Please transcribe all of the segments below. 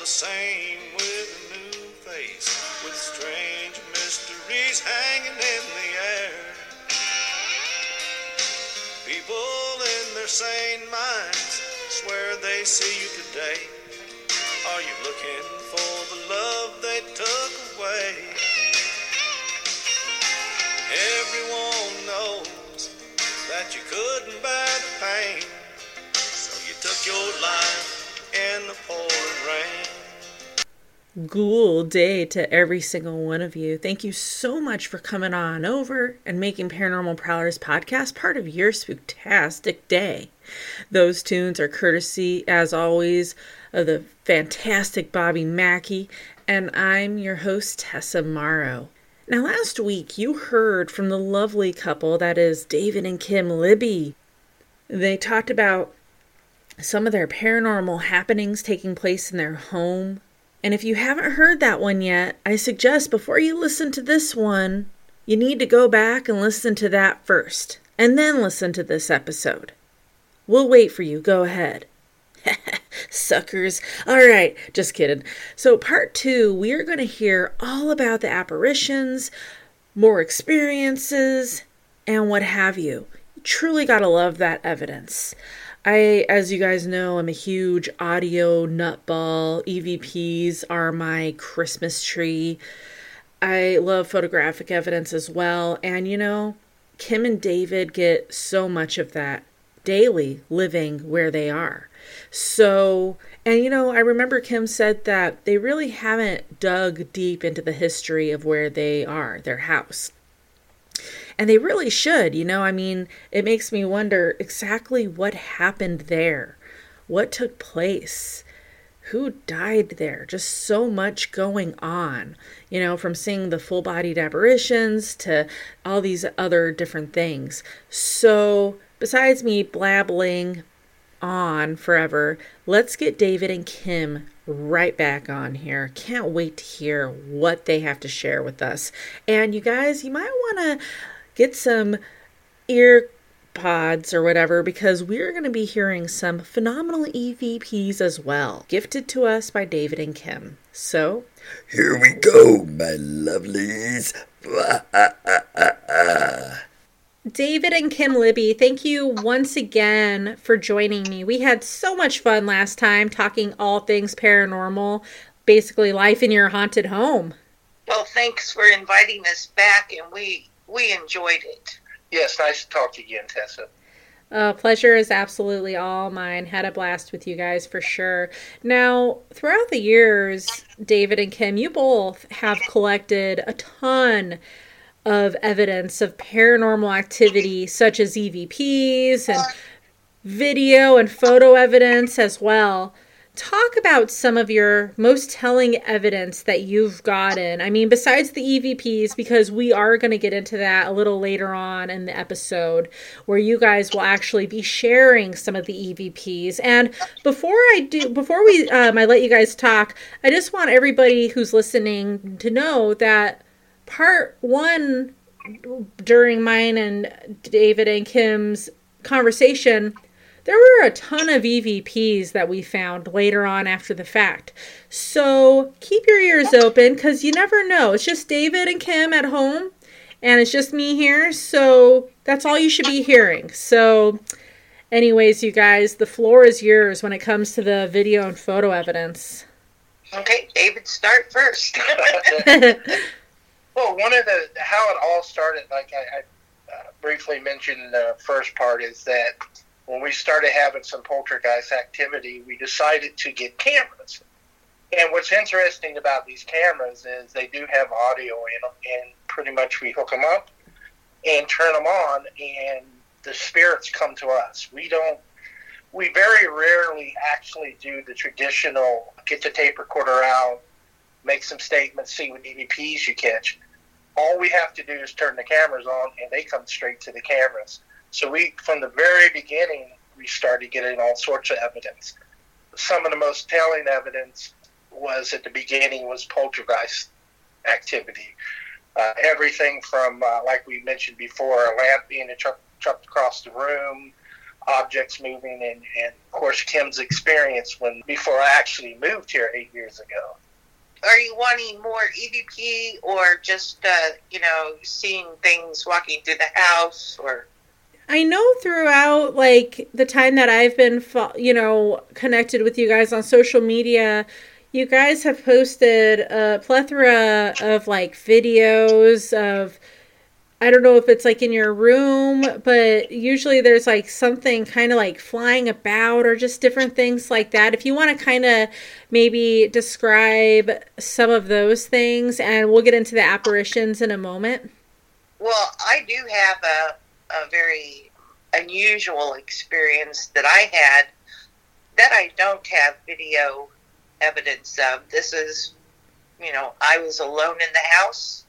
the same with a new face, with strange mysteries hanging in the air. People in their sane minds swear they see you today. Are you looking for the love they took away? Everyone knows that you couldn't bear the pain, so you took your life in the rain. Ghoul day to every single one of you. Thank you so much for coming on over and making Paranormal Prowlers podcast part of your spooktastic day. Those tunes are courtesy, as always, of the fantastic Bobby Mackey, and I'm your host, Tessa Morrow. Now, last week you heard from the lovely couple that is David and Kim Libby. They talked about some of their paranormal happenings taking place in their home and if you haven't heard that one yet, I suggest before you listen to this one, you need to go back and listen to that first, and then listen to this episode. We'll wait for you. Go ahead. Suckers. All right, just kidding. So, part two, we are going to hear all about the apparitions, more experiences, and what have you. You truly got to love that evidence. I, as you guys know, I'm a huge audio nutball. EVPs are my Christmas tree. I love photographic evidence as well. And you know, Kim and David get so much of that daily living where they are. So, and you know, I remember Kim said that they really haven't dug deep into the history of where they are, their house. And they really should, you know. I mean, it makes me wonder exactly what happened there. What took place? Who died there? Just so much going on, you know, from seeing the full bodied apparitions to all these other different things. So, besides me blabbling on forever, let's get David and Kim right back on here. Can't wait to hear what they have to share with us. And you guys, you might want to get some ear pods or whatever because we're going to be hearing some phenomenal EVPs as well, gifted to us by David and Kim. So, here we go, my lovelies. David and Kim Libby, thank you once again for joining me. We had so much fun last time talking all things paranormal, basically life in your haunted home. Well, thanks for inviting us back, and we we enjoyed it. Yes, nice to talk to you again, Tessa. Uh, pleasure is absolutely all mine. Had a blast with you guys for sure. Now, throughout the years, David and Kim, you both have collected a ton of evidence of paranormal activity, such as EVPs and video and photo evidence as well talk about some of your most telling evidence that you've gotten. I mean, besides the EVPs, because we are going to get into that a little later on in the episode, where you guys will actually be sharing some of the EVPs. And before I do, before we, um, I let you guys talk, I just want everybody who's listening to know that part one during mine and David and Kim's conversation there were a ton of EVPs that we found later on after the fact. So keep your ears open because you never know. It's just David and Kim at home, and it's just me here. So that's all you should be hearing. So, anyways, you guys, the floor is yours when it comes to the video and photo evidence. Okay, David, start first. well, one of the how it all started, like I, I uh, briefly mentioned in the first part, is that when we started having some poltergeist activity, we decided to get cameras. And what's interesting about these cameras is they do have audio in them, and pretty much we hook them up and turn them on, and the spirits come to us. We don't, we very rarely actually do the traditional get the tape recorder out, make some statements, see what EVPs you catch. All we have to do is turn the cameras on, and they come straight to the cameras. So we, from the very beginning, we started getting all sorts of evidence. Some of the most telling evidence was at the beginning was poltergeist activity. Uh, everything from, uh, like we mentioned before, a lamp being chucked, across the room, objects moving, and, and of course Kim's experience when before I actually moved here eight years ago. Are you wanting more EVP or just uh, you know seeing things walking through the house or? I know throughout like the time that I've been, fo- you know, connected with you guys on social media, you guys have posted a plethora of like videos of I don't know if it's like in your room, but usually there's like something kind of like flying about or just different things like that. If you want to kind of maybe describe some of those things, and we'll get into the apparitions in a moment. Well, I do have a, a very unusual experience that I had that I don't have video evidence of. This is, you know, I was alone in the house.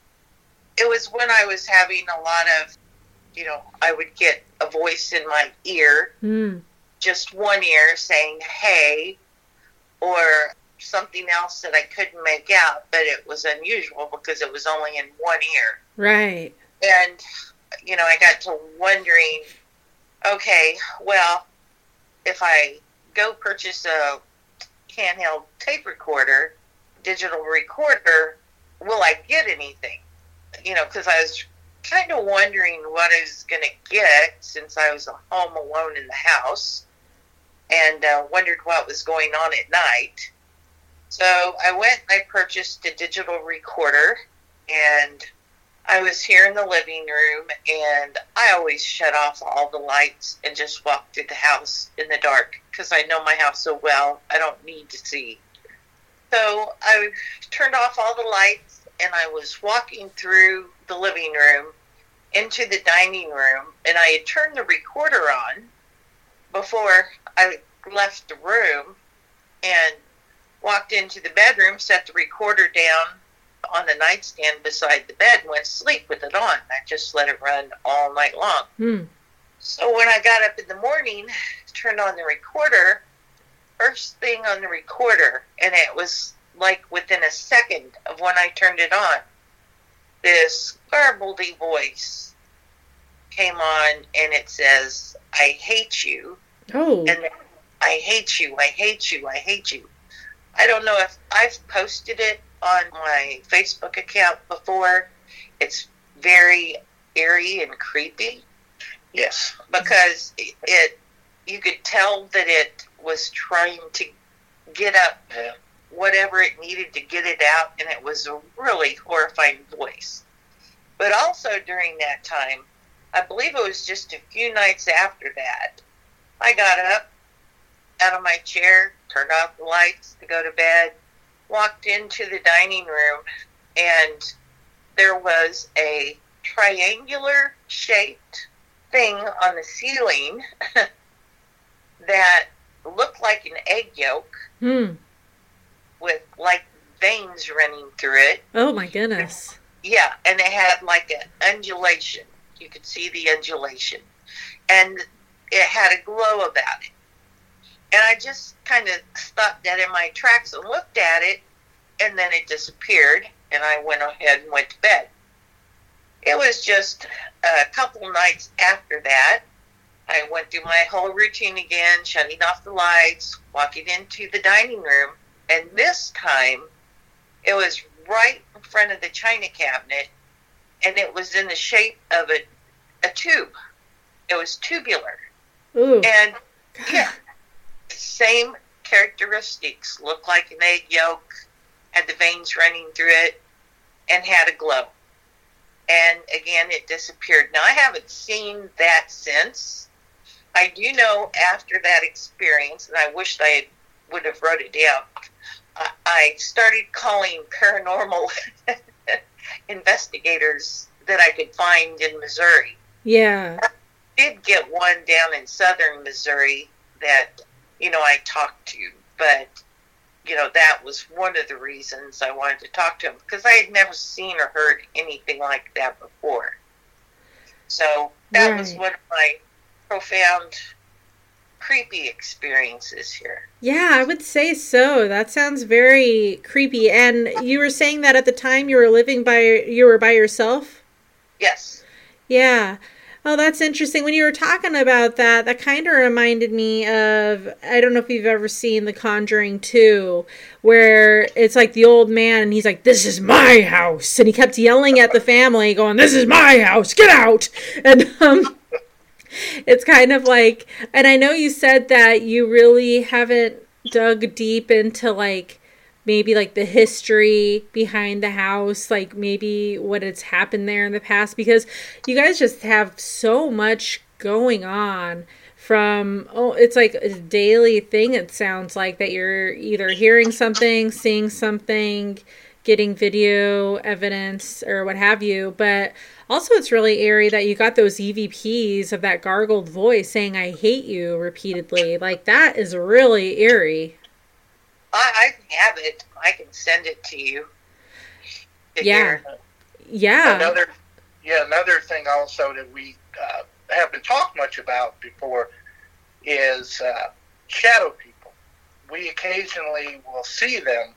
It was when I was having a lot of, you know, I would get a voice in my ear, Mm. just one ear saying, hey, or something else that I couldn't make out, but it was unusual because it was only in one ear Right. and you know i got to wondering okay well if i go purchase a handheld tape recorder digital recorder will i get anything? You know because i was kind of wondering what i was going to get since i was home alone in the house and uh, wondered what was going on at night. So i went i purchased a digital recorder and I was here in the living room, and I always shut off all the lights and just walk through the house in the dark because I know my house so well. I don't need to see. So I turned off all the lights, and I was walking through the living room into the dining room, and I had turned the recorder on before I left the room and walked into the bedroom, set the recorder down on the nightstand beside the bed and went to sleep with it on. I just let it run all night long. Hmm. So when I got up in the morning, turned on the recorder, first thing on the recorder, and it was like within a second of when I turned it on, this garbledy voice came on and it says, I hate you. Oh. And I hate you, I hate you, I hate you. I don't know if I've posted it on my Facebook account before. It's very eerie and creepy Yes. because it, you could tell that it was trying to get up Yeah. whatever it needed to get it out and it was a really horrifying voice but also during that time i believe it was just a few nights after that i got up out of my chair turned off the lights to go to bed walked into the dining room and there was a triangular shaped thing on the ceiling that looked like an egg yolk Hmm. with like veins running through it. Oh my goodness. Yeah, and it had like an undulation. You could see the undulation. And it had a glow about it. And I just kind of stopped dead in my tracks and looked at it, and then it disappeared, and I went ahead and went to bed. It was just a couple nights after that. I went through my whole routine again, shutting off the lights, walking into the dining room, and this time it was right in front of the china cabinet, and it was in the shape of a, a tube. It was tubular. Ooh. And yeah, same characteristics. Looked like an egg yolk, had the veins running through it, and had a glow. And again, it disappeared. Now, I haven't seen that since. I do know after that experience, and I wished I had, would have wrote it down. I- I started calling paranormal investigators that I could find in Missouri Yeah. did get one down in southern Missouri that, you know, I talked to, but, you know, that was one of the reasons I wanted to talk to him because I had never seen or heard anything like that before. So that was one of my profound, creepy experiences here. Yeah, I would say so. That sounds very creepy. And you were saying that at the time you were living by you were by yourself? Yes. Yeah. Oh, that's interesting. When you were talking about that, that kind of reminded me of I don't know if you've ever seen The Conjuring 2, where it's like the old man and he's like, This is my house. And he kept yelling at the family, going, This is my house, get out. And, um, it's kind of like, and I know you said that you really haven't dug deep into like maybe like the history behind the house, like maybe what has happened there in the past, because you guys just have so much going on from oh it's like a daily thing it sounds like that you're either hearing something seeing something getting video evidence or what have you. But also it's really eerie that you got those evps of that gargled voice saying i hate you repeatedly. Like that is really eerie I, I have it. I can send it to you. to Yeah. hear. yeah Another, yeah, another thing also that we uh, haven't talked much about before is uh, shadow people. We occasionally will see them,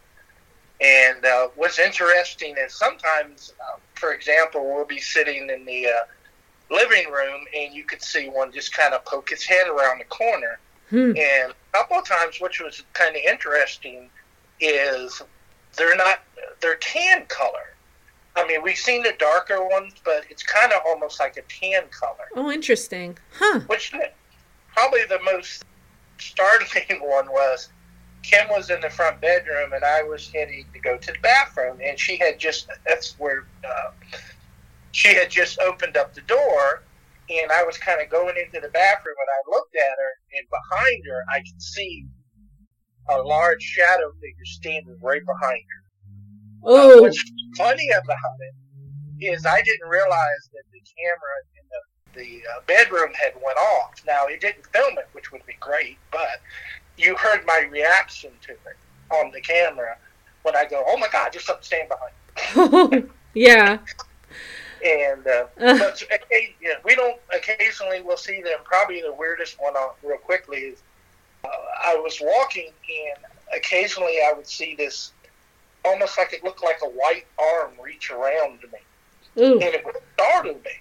and uh, what's interesting is sometimes, uh, for example, we'll be sitting in the uh, living room, and you could see one just kind of poke its head around the corner. Hmm. And couple of times, which was kind of interesting, is they're not they're tan color. I mean, we've seen the darker ones, but it's kind of almost like a tan color. oh interesting huh Which probably the most startling one was Kim was in the front bedroom and I was heading to go to the bathroom, and she had just that's where uh, she had just opened up the door. And I was kind of going into the bathroom, and I looked at her, and behind her, I could see a large shadow figure standing right behind her. oh What's funny about it is I didn't realize that the camera in the, the uh, bedroom had went off. Now, it didn't film it, which would be great, but you heard my reaction to it on the camera when I go, oh my God, there's something standing behind me. yeah And uh, but yeah, we don't. Occasionally, we'll see them. Probably the weirdest one, uh, real quickly, is uh, I was walking, and occasionally I would see this, almost like it looked like a white arm reach around me, Ooh. and it would startle me,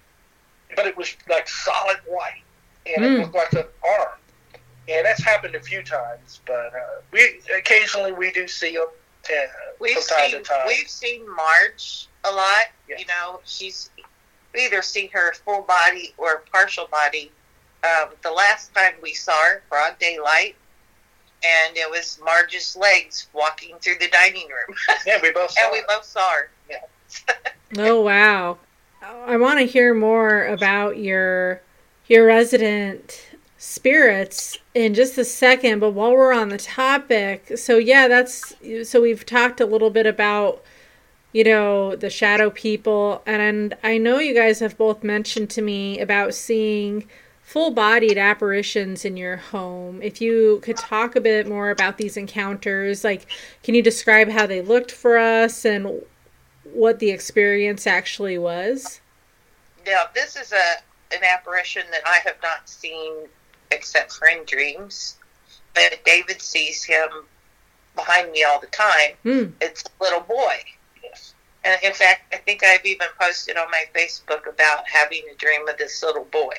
but it was like solid white, and Mm. it looked like an arm. And that's happened a few times, but uh, we occasionally we do see them. Uh, We've from time seen to time. we've seen Marge a lot. Yeah. You know, she's we either seen her full body or partial body. Um, the last time we saw her, broad daylight, and it was Marge's legs walking through the dining room, yeah, we both saw and we both saw her. Oh wow. I want to hear more about your your resident spirits in just a second, but while we're on the topic, so yeah, that's so we've talked a little bit about you know, the shadow people and I know you guys have both mentioned to me about seeing full-bodied apparitions in your home. If you could talk a bit more about these encounters, like can you describe how they looked for us and what the experience actually was? Now, this is a an apparition that I have not seen except for in dreams, but David sees him behind me all the time. Hmm. It's a little boy. And in fact, I think I've even posted on my Facebook about having a dream of this little boy.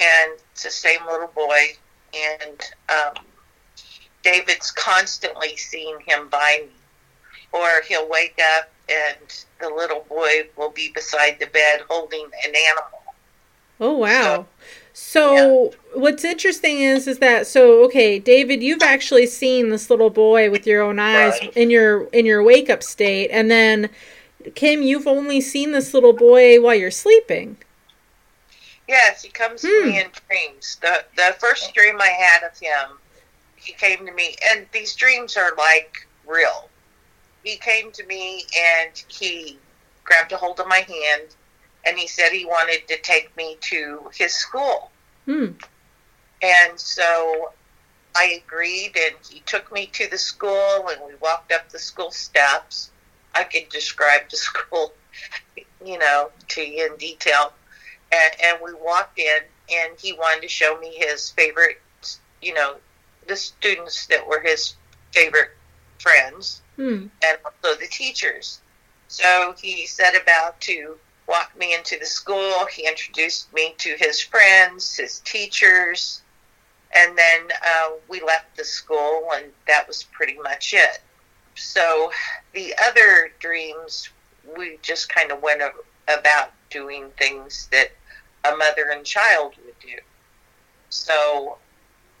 And it's the same little boy. And um, David's constantly seeing him by me. Or he'll wake up and the little boy will be beside the bed holding an animal. Oh wow. So what's interesting is is that so okay, David, you've actually seen this little boy with your own eyes Right. in your in your wake up state and then Kim, you've only seen this little boy while you're sleeping. Yes, he comes to Hmm. me in dreams. The the first dream I had of him, he came to me, and these dreams are like real. He came to me and he grabbed a hold of my hand, and he said he wanted to take me to his school. Hmm. And so I agreed, and he took me to the school, and we walked up the school steps. I could describe the school, you know, to you in detail. And, and we walked in, and he wanted to show me his favorite, you know, the students that were his favorite friends Hmm. and also the teachers. So he set about to walked me into the school. He introduced me to his friends, his teachers, and then uh, we left the school, and that was pretty much it. So the other dreams, we just kind of went about doing things that a mother and child would do. So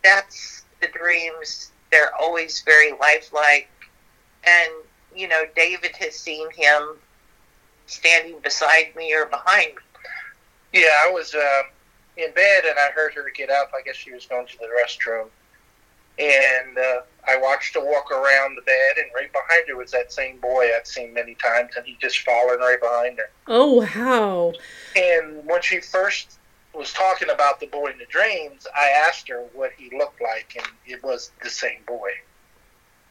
that's the dreams. They're always very lifelike. And, you know, David has seen him standing beside me or behind me. Yeah, I was uh, in bed and I heard her get up. I guess she was going to the restroom. And uh, I watched her walk around the bed, and right behind her was that same boy I've seen many times, and he just fallen right behind her. Oh, wow. And when she first was talking about the boy in the dreams, I asked her what he looked like, and it was the same boy.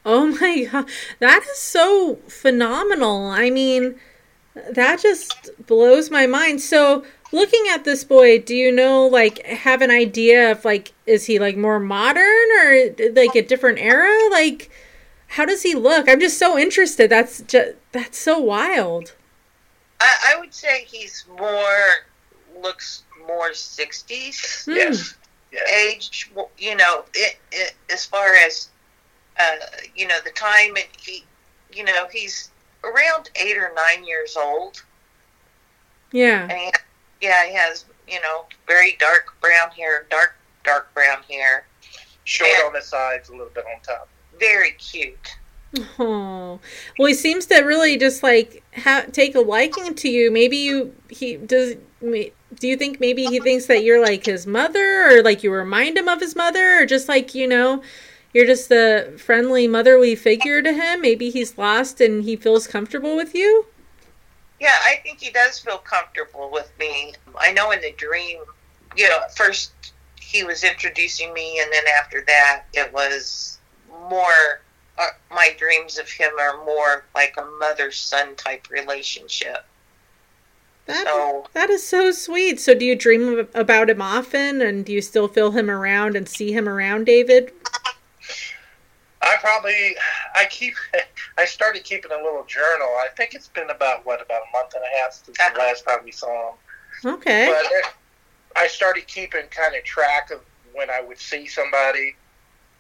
Oh my god, that is so phenomenal. I mean, that just blows my mind. So, looking at this boy, do you know, like, have an idea of, like, is he, like, more modern or, like, a different era? Like, how does he look? I'm just so interested. That's just, that's so wild. I, I would say he's more, looks more 60s Hmm. Yes. Yes. age, you know, it, it, as far as, uh, you know, the time, and he, you know, he's around eight or nine years old. Yeah. And he, yeah, he has, you know, very dark brown hair, dark, dark brown hair. Short Yeah. on the sides, a little bit on top. Very cute. Oh, well, he seems to really just like ha- take a liking to you. Maybe you he does. ma- Do you think maybe he thinks that you're like his mother, or like you remind him of his mother, or just like you know, you're just the friendly motherly figure to him? Maybe he's lost and he feels comfortable with you. Yeah, I think he does feel comfortable with me. I know in the dream, you know, first he was introducing me, and then after that, it was more. Uh, my dreams of him are more like a mother son type relationship. That So- that is so sweet. So, do you dream about him often, and do you still feel him around and see him around, David? I probably, I keep, I started keeping a little journal. I think it's been about, what, about a month and a half since the last time we saw him. Okay. But it, I started keeping kind of track of when I would see somebody,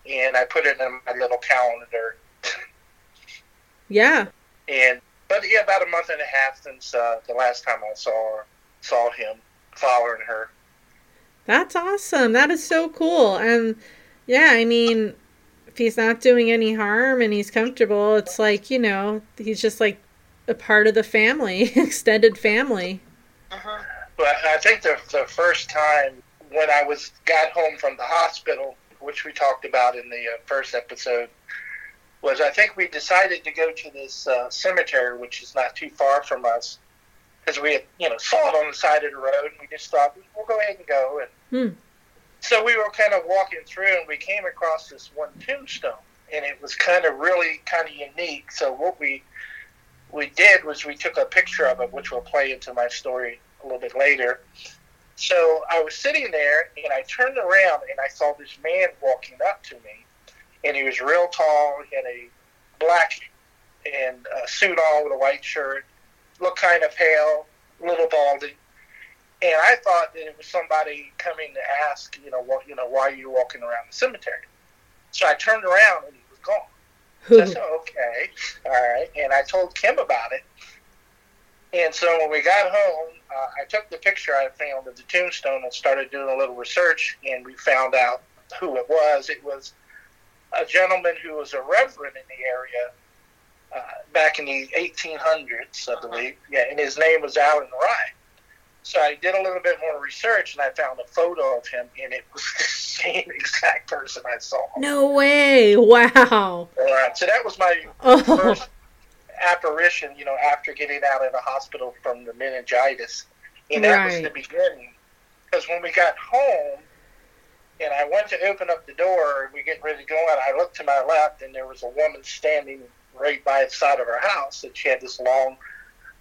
and I put it in my little calendar. Yeah. And but yeah, about a month and a half since uh, the last time I saw her, saw him following her. That's awesome. That is so cool. And yeah, I mean, if he's not doing any harm and he's comfortable, it's like, you know, he's just like a part of the family, extended family. uh But I think the the first time when I was got home from the hospital, which we talked about in the uh, first episode, was I think we decided to go to this uh, cemetery, which is not too far from us, because we had you know saw it on the side of the road, and we just thought we'll go ahead and go. And Hmm. So we were kind of walking through, and we came across this one tombstone, and it was kind of really kind of unique. So what we we did was we took a picture of it, which will play into my story a little bit later. So I was sitting there, and I turned around, and I saw this man walking up to me, and he was real tall. He had a black and a suit on with a white shirt, looked kind of pale, a little baldy. And I thought that it was somebody coming to ask, you know, what, you know, why are you walking around the cemetery? So I turned around, and he was gone. So I said, okay, all right. And I told Kim about it. And so when we got home, uh, I took the picture I found of the tombstone and started doing a little research, and we found out who it was. It was a gentleman who was a reverend in the area uh, back in the 1800s, I believe. Yeah, and his name was Alan Rye. So I did a little bit more research, and I found a photo of him, and it was the same exact person I saw. No way. Wow. All right, so that was my Oh, first apparition, you know, after getting out of the hospital from the meningitis. And that was the beginning. Because when we got home and I went to open up the door and we get ready to go out, I looked to my left and there was a woman standing right by the side of our house and she had this long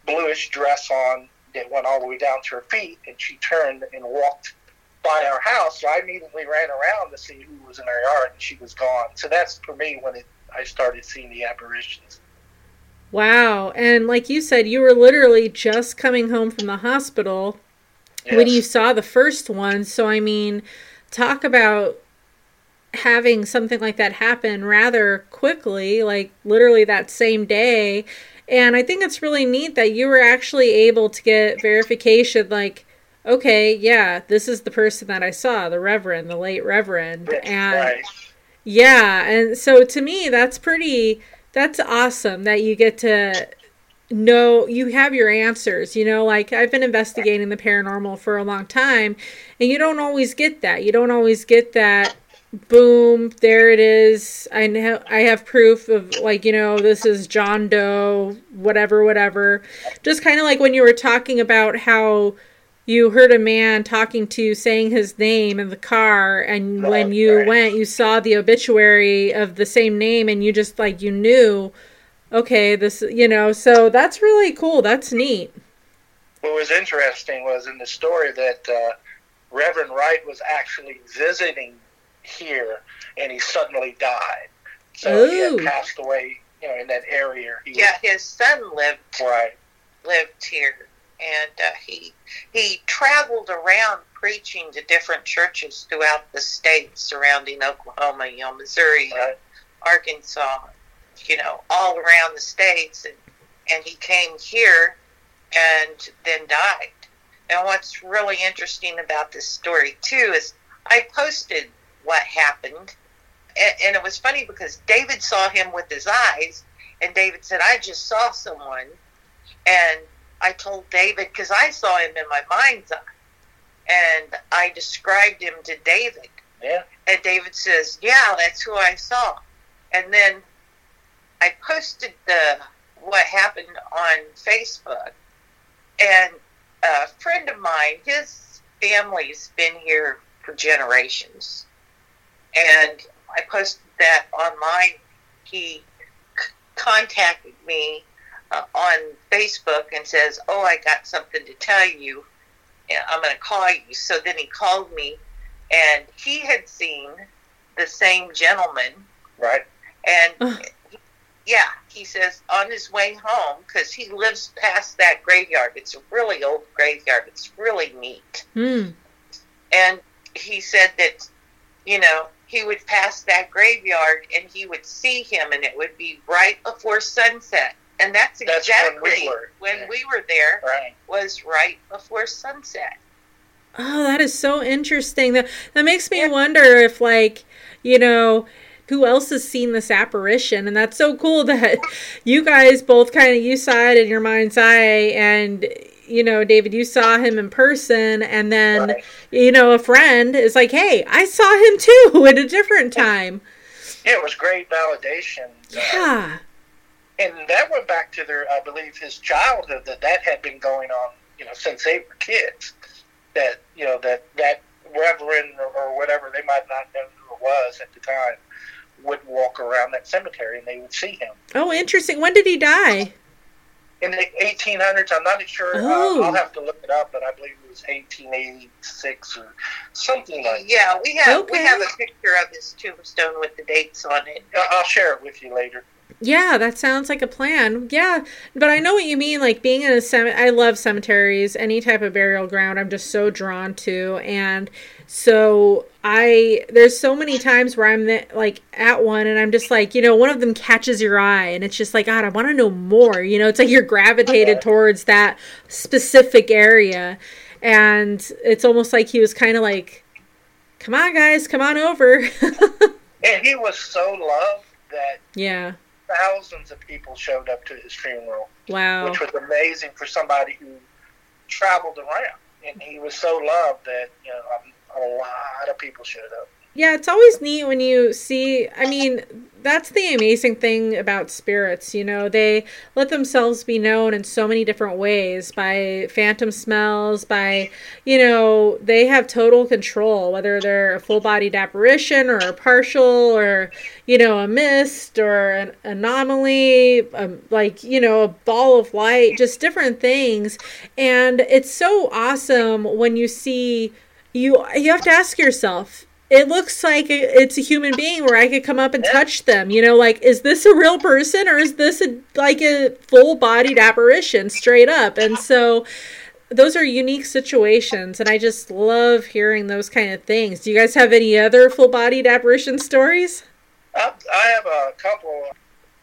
bluish dress on that went all the way down to her feet and she turned and walked by our house. So I immediately ran around to see who was in our yard and she was gone. So that's for me when it, I started seeing the apparitions. Wow. And like you said, you were literally just coming home from the hospital when you saw the first one. So, I mean, talk about having something like that happen rather quickly, like literally that same day. And I think it's really neat that you were actually able to get verification like, okay, yeah, this is the person that I saw, the Reverend, the late Reverend. And right. yeah, and so to me, that's pretty. That's awesome that you get to know you have your answers. You know, like I've been investigating the paranormal for a long time, and you don't always get that. You don't always get that. Boom! There it is. I know. I have proof of like you know this is John Doe. Whatever, whatever. Just kind of like when you were talking about how you heard a man talking to you saying his name in the car and when you Right. went you saw the obituary of the same name and you just like you knew okay this you know so that's really cool that's neat What was interesting was in the story that uh, Reverend Wright was actually visiting here, and he suddenly died. So he had passed away, you know, in that area. He was- Yeah, his son lived right. lived here, and uh, he he traveled around preaching to different churches throughout the state surrounding Oklahoma, you know, Missouri, Right. Arkansas, you know, all around the states, and and he came here and then died. And what's really interesting about this story too is I posted what happened, and, and it was funny because David saw him with his eyes, and David said, "I just saw someone," and I told David because I saw him in my mind's eye, and I described him to David, Yeah. and David says, "Yeah, that's who I saw." And then I posted the what happened on Facebook, and a friend of mine, his family's been here for generations, and I posted that online. He c- contacted me uh, on Facebook and says, "Oh, I got something to tell you, I'm going to call you." So then he called me, and he had seen the same gentleman, Right. and Ugh. yeah, he says on his way home because he lives past that graveyard. It's a really old graveyard. It's really neat, hmm and he said that you know he would pass that graveyard and he would see him, and it would be right before sunset. And that's That's when exactly we were. when Yeah. we were there Right. was right before sunset. oh that is so interesting that that makes me Yeah. wonder if like you know who else has seen this apparition and that's so cool that you guys both kind of you saw it in your mind's eye and you know david you saw him in person and then Right. you know a friend is like hey i saw him too at a different time Yeah, it was great validation. Uh, yeah and that went back to their, I believe, his childhood. That that had been going on, you know, since they were kids. That you know that that reverend or, or whatever they might not know who it was at the time would walk around that cemetery and they would see him. oh interesting when did he die In the 1800s, I'm not sure. Oh. Uh, I'll have to look it up, but I believe it was 1886 or something like. that. Yeah, we have Okay. we have a picture of his tombstone with the dates on it. I'll share it with you later. Yeah, that sounds like a plan. Yeah, but I know what you mean. Like being in a cemetery, I love cemeteries, any type of burial ground. I'm just so drawn to, and so I there's so many times where I'm the, like at one, and I'm just like, you know, one of them catches your eye, and it's just like, God, I want to know more. You know, it's like you're gravitated towards that specific area, and it's almost like he was kind of like, come on, guys, come on over. And he was so loved that yeah. thousands of people showed up to his funeral. Wow. which was amazing for somebody who traveled around. And he was so loved that you know a, a lot of people showed up. Yeah, it's always neat when you see. I mean, that's the amazing thing about spirits. You know, they let themselves be known in so many different ways by phantom smells, by, you know, they have total control, whether they're a full bodied apparition or a partial or, you know, a mist or an anomaly, um, like, you know, a ball of light, just different things. And it's so awesome when you see. You, you have to ask yourself it looks like it's a human being where I could come up and touch them. You know, like is this a real person or is this a like a full-bodied apparition straight up? And so those are unique situations and I just love hearing those kind of things. Do you guys have any other full-bodied apparition stories? I have a couple.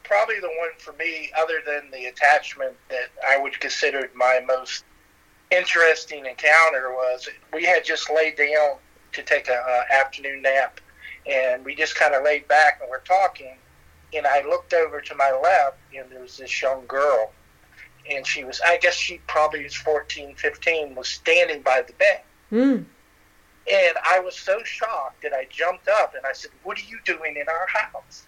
Probably the one for me, other than the attachment, that I would consider my most interesting encounter was we had just laid down to take a, a afternoon nap, and we just kind of laid back and we're talking, and I looked over to my left, and there was this young girl, and she was, I guess she probably was 14, 15, was standing by the bed. Hmm. And I was so shocked that I jumped up and I said, What are you doing in our house?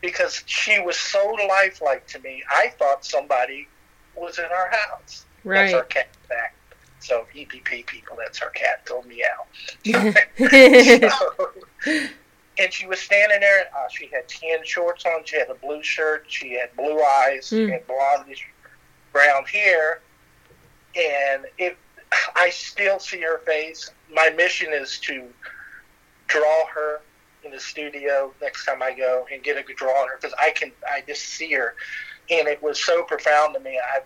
Because she was so lifelike to me, I thought somebody was in our house. That's our cat back. So EVP people, that's our cat. Don't meow. and she was standing there. Uh, she had tan shorts on. She had a blue shirt. She had blue eyes. She Mm. had blondish brown hair. And it, I still see her face. My mission is to draw her in the studio next time I go and get a good draw on her because I can. I just see her, and it was so profound to me. I've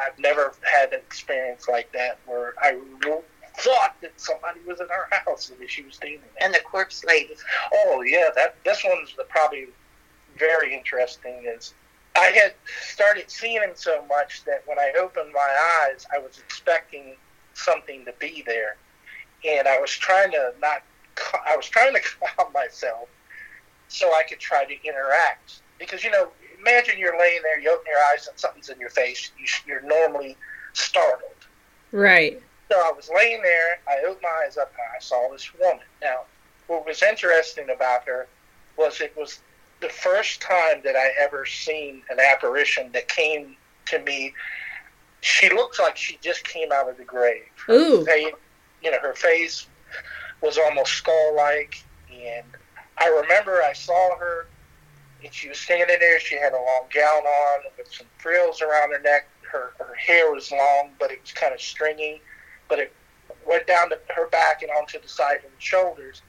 I've never had an experience like that where I thought that somebody was in our house and she was standing there. And the corpse lady. Oh yeah, that this one's the, probably very interesting. Is I had started seeing him so much that when I opened my eyes, I was expecting something to be there, and I was trying to not. I was trying to calm myself so I could try to interact because you know, imagine you're laying there, you open your eyes, and something's in your face. You, you're normally startled. Right. So I was laying there, I opened my eyes up, and I saw this woman. Now, what was interesting about her was it was the first time that I ever seen an apparition that came to me. She looked like she just came out of the grave. Ooh. Face, you know, her face was almost skull-like, and I remember I saw her, and she was standing there. She had a long gown on with some frills around her neck. Her her hair was long, but it was kind of stringy, but it went down to her back and onto the side of her shoulders.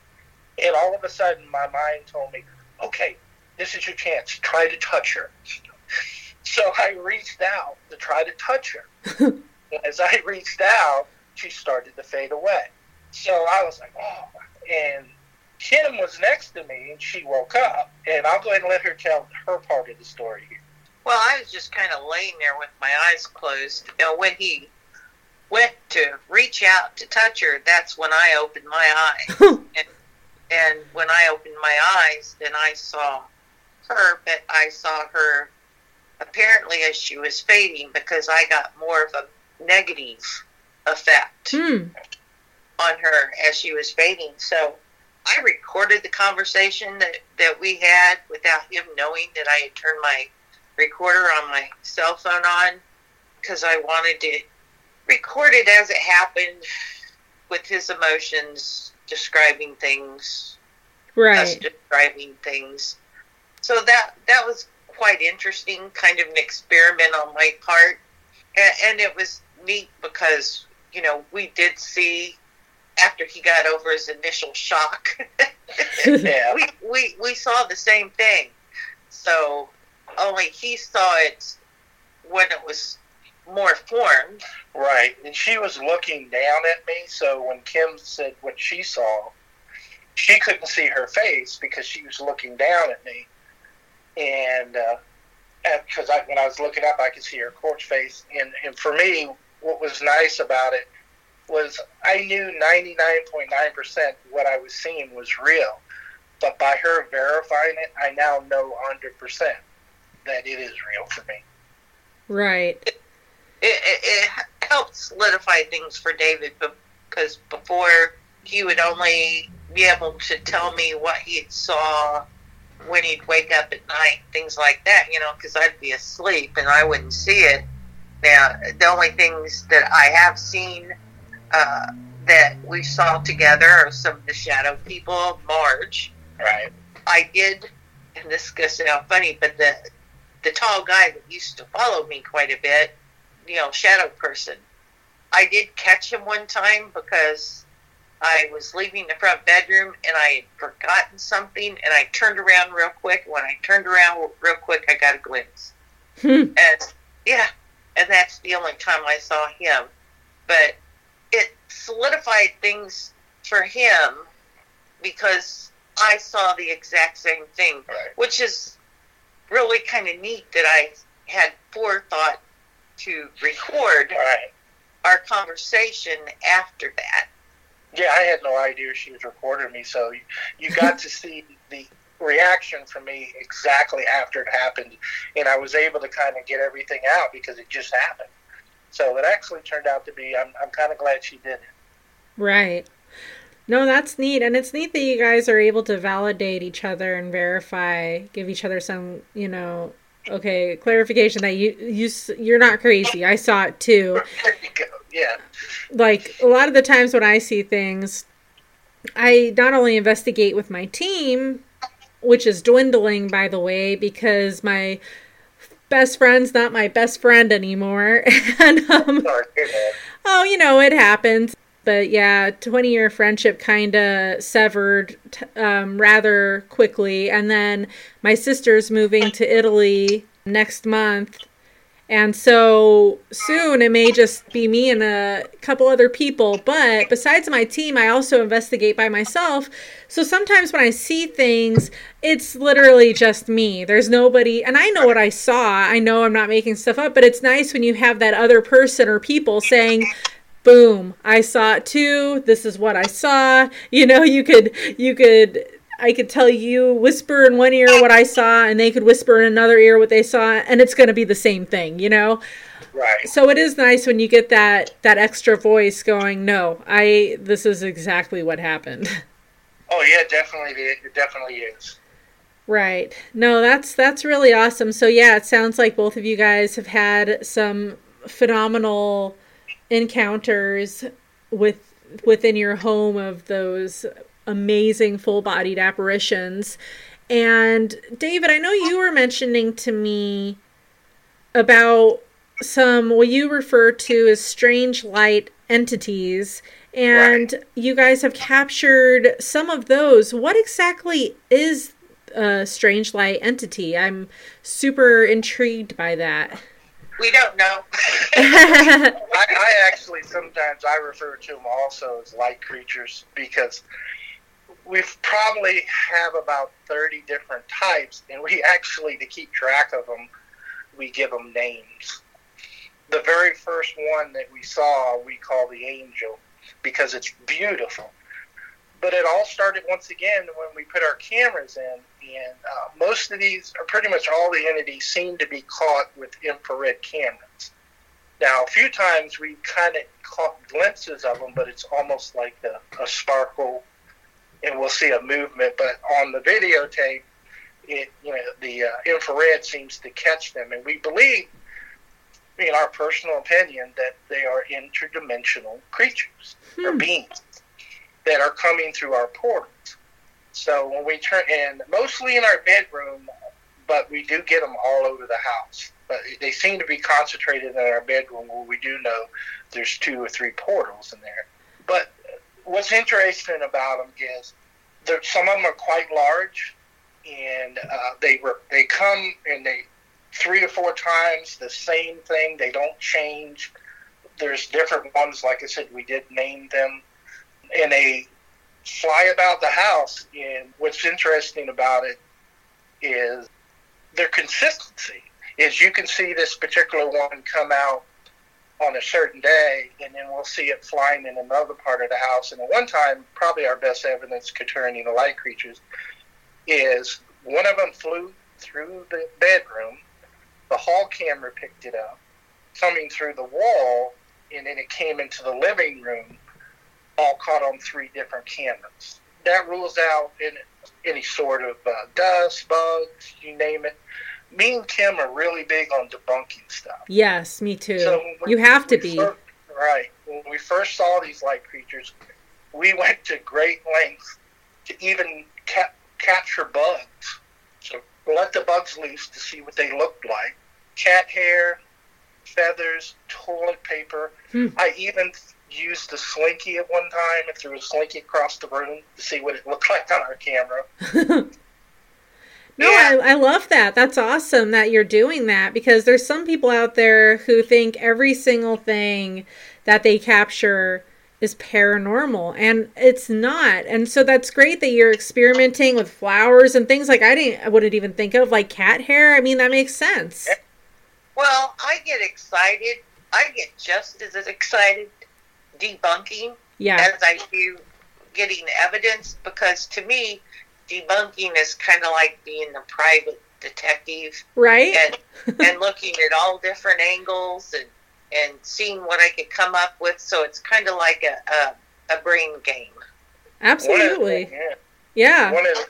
And all of a sudden, my mind told me, "Okay, this is your chance. Try to touch her." So I reached out to try to touch her. As I reached out, she started to fade away. So I was like, oh. And Kim was next to me, and she woke up. And I'll go ahead and let her tell her part of the story here. Well, I was just kind of laying there with my eyes closed. You know, when he went to reach out to touch her, that's when I opened my eyes. and, and when I opened my eyes, then I saw her, but I saw her apparently as she was fading because I got more of a negative effect Hmm. on her as she was fading. So I recorded the conversation that, that we had without him knowing that I had turned my recorder on my cell phone on because I wanted to record it as it happened with his emotions, describing things, us Right. describing things. So that that was quite interesting, kind of an experiment on my part, and, and it was neat because you know we did see after he got over his initial shock, Yeah. we, we we saw the same thing. So only he saw it when it was more formed. Right. And she was looking down at me, so when Kim said what she saw, she couldn't see her face because she was looking down at me. And uh, because I, when I was looking up, I could see her corpse face. And, and for me, what was nice about it was I knew 99.9% what I was seeing was real. But by her verifying it, I now know 100% that it is real for me. Right. It, it, it helped solidify things for David because before he would only be able to tell me what he saw when he'd wake up at night, things like that, you know, because I'd be asleep and I wouldn't see it. Now, the only things that I have seen uh, that we saw together are some of the shadow people, Marge. Right. I did, and this is going to sound funny, but the the tall guy that used to follow me quite a bit, you know, shadow person. I did catch him one time because I was leaving the front bedroom and I had forgotten something and I turned around real quick. When I turned around real quick, I got a glimpse. Hmm. And yeah, and that's the only time I saw him. But it solidified things for him because I saw the exact same thing, Right. which is really kind of neat that I had forethought to record Right. our conversation after that. Yeah, I had no idea she was recording me, so you, you got to see the reaction from me exactly after it happened, and I was able to kind of get everything out because it just happened. So it actually turned out to be. I'm, I'm kind of glad she did it. Right. No, that's neat. And it's neat that you guys are able to validate each other and verify, give each other some, you know, okay, clarification that you you you're not crazy. I saw it too. There you go. Yeah. Like a lot of the times when I see things, I not only investigate with my team, which is dwindling by the way because my best friend's not my best friend anymore. and um Sorry. to hear that. Oh, you know, it happens. But yeah, 20 year friendship kind of severed t- um, rather quickly. And then my sister's moving to Italy next month. And so soon it may just be me and a couple other people. But besides my team, I also investigate by myself. So sometimes when I see things, it's literally just me. There's nobody, and I know what I saw. I know I'm not making stuff up, but it's nice when you have that other person or people saying, boom i saw it too this is what i saw you know you could you could i could tell you whisper in one ear what i saw and they could whisper in another ear what they saw and it's going to be the same thing you know Right. so it is nice when you get that that extra voice going no i this is exactly what happened Oh yeah, definitely. It it definitely is. Right. No, that's that's really awesome. So yeah, it sounds like both of you guys have had some phenomenal encounters with within your home of those amazing full-bodied apparitions. And David, I know you were mentioning to me about some what you refer to as strange light entities and you guys have captured some of those. What exactly is a strange light entity? I'm super intrigued by that. We don't know. I, I actually sometimes I refer to them also as light creatures because we probably have about 30 different types, and we actually, to keep track of them, we give them names. The very first one that we saw, we call the angel because it's beautiful. But it all started once again when we put our cameras in, and uh, most of these, or pretty much all the entities, seem to be caught with infrared cameras. Now, a few times we kind of caught glimpses of them, but it's almost like a, a sparkle, and we'll see a movement. But on the videotape, it you know the uh, infrared seems to catch them, and we believe, in our personal opinion, that they are interdimensional creatures or Hmm. beings that are coming through our portals. So when we turn, and mostly in our bedroom, but we do get them all over the house. But they seem to be concentrated in our bedroom, where we do know there's two or three portals in there. But what's interesting about them is that some of them are quite large, and uh, they they come and they three or four times the same thing. They don't change. There's different ones, like I said, we did name them, and they fly about the house. And what's interesting about it is their consistency. Is you can see this particular one come out on a certain day, and then we'll see it flying in another part of the house. And at one time, probably our best evidence concerning the light creatures is one of them flew through the bedroom. The hall camera picked it up, coming through the wall, and then it came into the living room, all caught on three different cameras. That rules out in any sort of uh, dust, bugs, you name it. Me and Kim are really big on debunking stuff. Yes, me too. So you have to be. fir- right. When we first saw these light creatures, we went to great lengths to even ca- capture bugs. So we let the bugs loose to see what they looked like. Cat hair, feathers, toilet paper. Hmm. I even used the slinky at one time and threw a slinky across the room to see what it looked like on our camera. No, Yeah. I, I love that. That's awesome that you're doing that because there's some people out there who think every single thing that they capture is paranormal and it's not. And so that's great that you're experimenting with flowers and things like I didn't I wouldn't even think of like cat hair. I mean that makes sense. Eh, well, I get excited. I get just as excited debunking Yeah. as I do getting evidence because to me, debunking is kind of like being a private detective Right? and and looking at all different angles and and seeing what I could come up with. So it's kind of like a, a a brain game. One the, Absolutely. yeah, Yeah. one of the,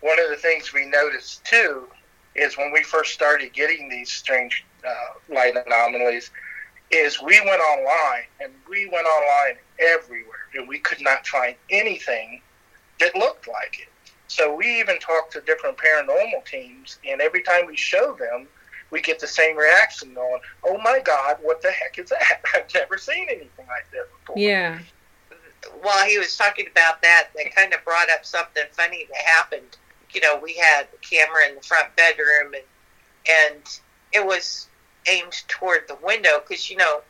one of the things we noticed too is when we first started getting these strange uh, light anomalies, is we went online and we went online everywhere and we could not find anything that looked like it. So we even talked to different paranormal teams, and every time we show them, we get the same reaction going, "Oh my God, what the heck is that? I've never seen anything like this before." Yeah. While he was talking about that, that kind of brought up something funny that happened. You know, we had a camera in the front bedroom, and and it was aimed toward the window because you know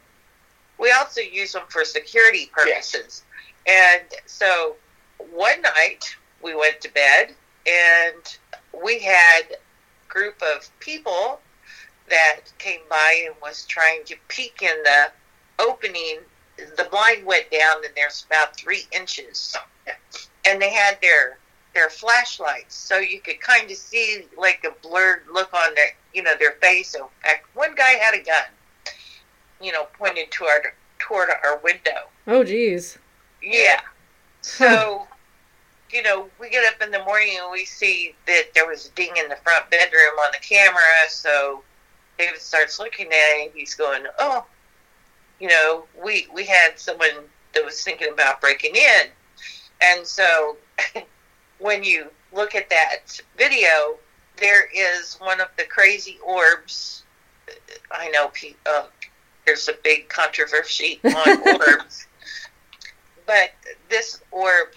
we also use them for security purposes. And so one night we went to bed, and we had a group of people that came by and was trying to peek in the opening. The blind went down, and there's about three inches, and they had their their flashlights, so you could kind of see like a blurred look on their you know their face. So, in fact, one guy had a gun, you know, pointed toward toward our window. Oh geez. Yeah. So, you know, we get up in the morning and we see that there was a ding in the front bedroom on the camera. So David starts looking at it. He's going, "Oh, you know, we we had someone that was thinking about breaking in." And so, when you look at that video, there is one of the crazy orbs. I know uh, there's a big controversy on orbs but this orb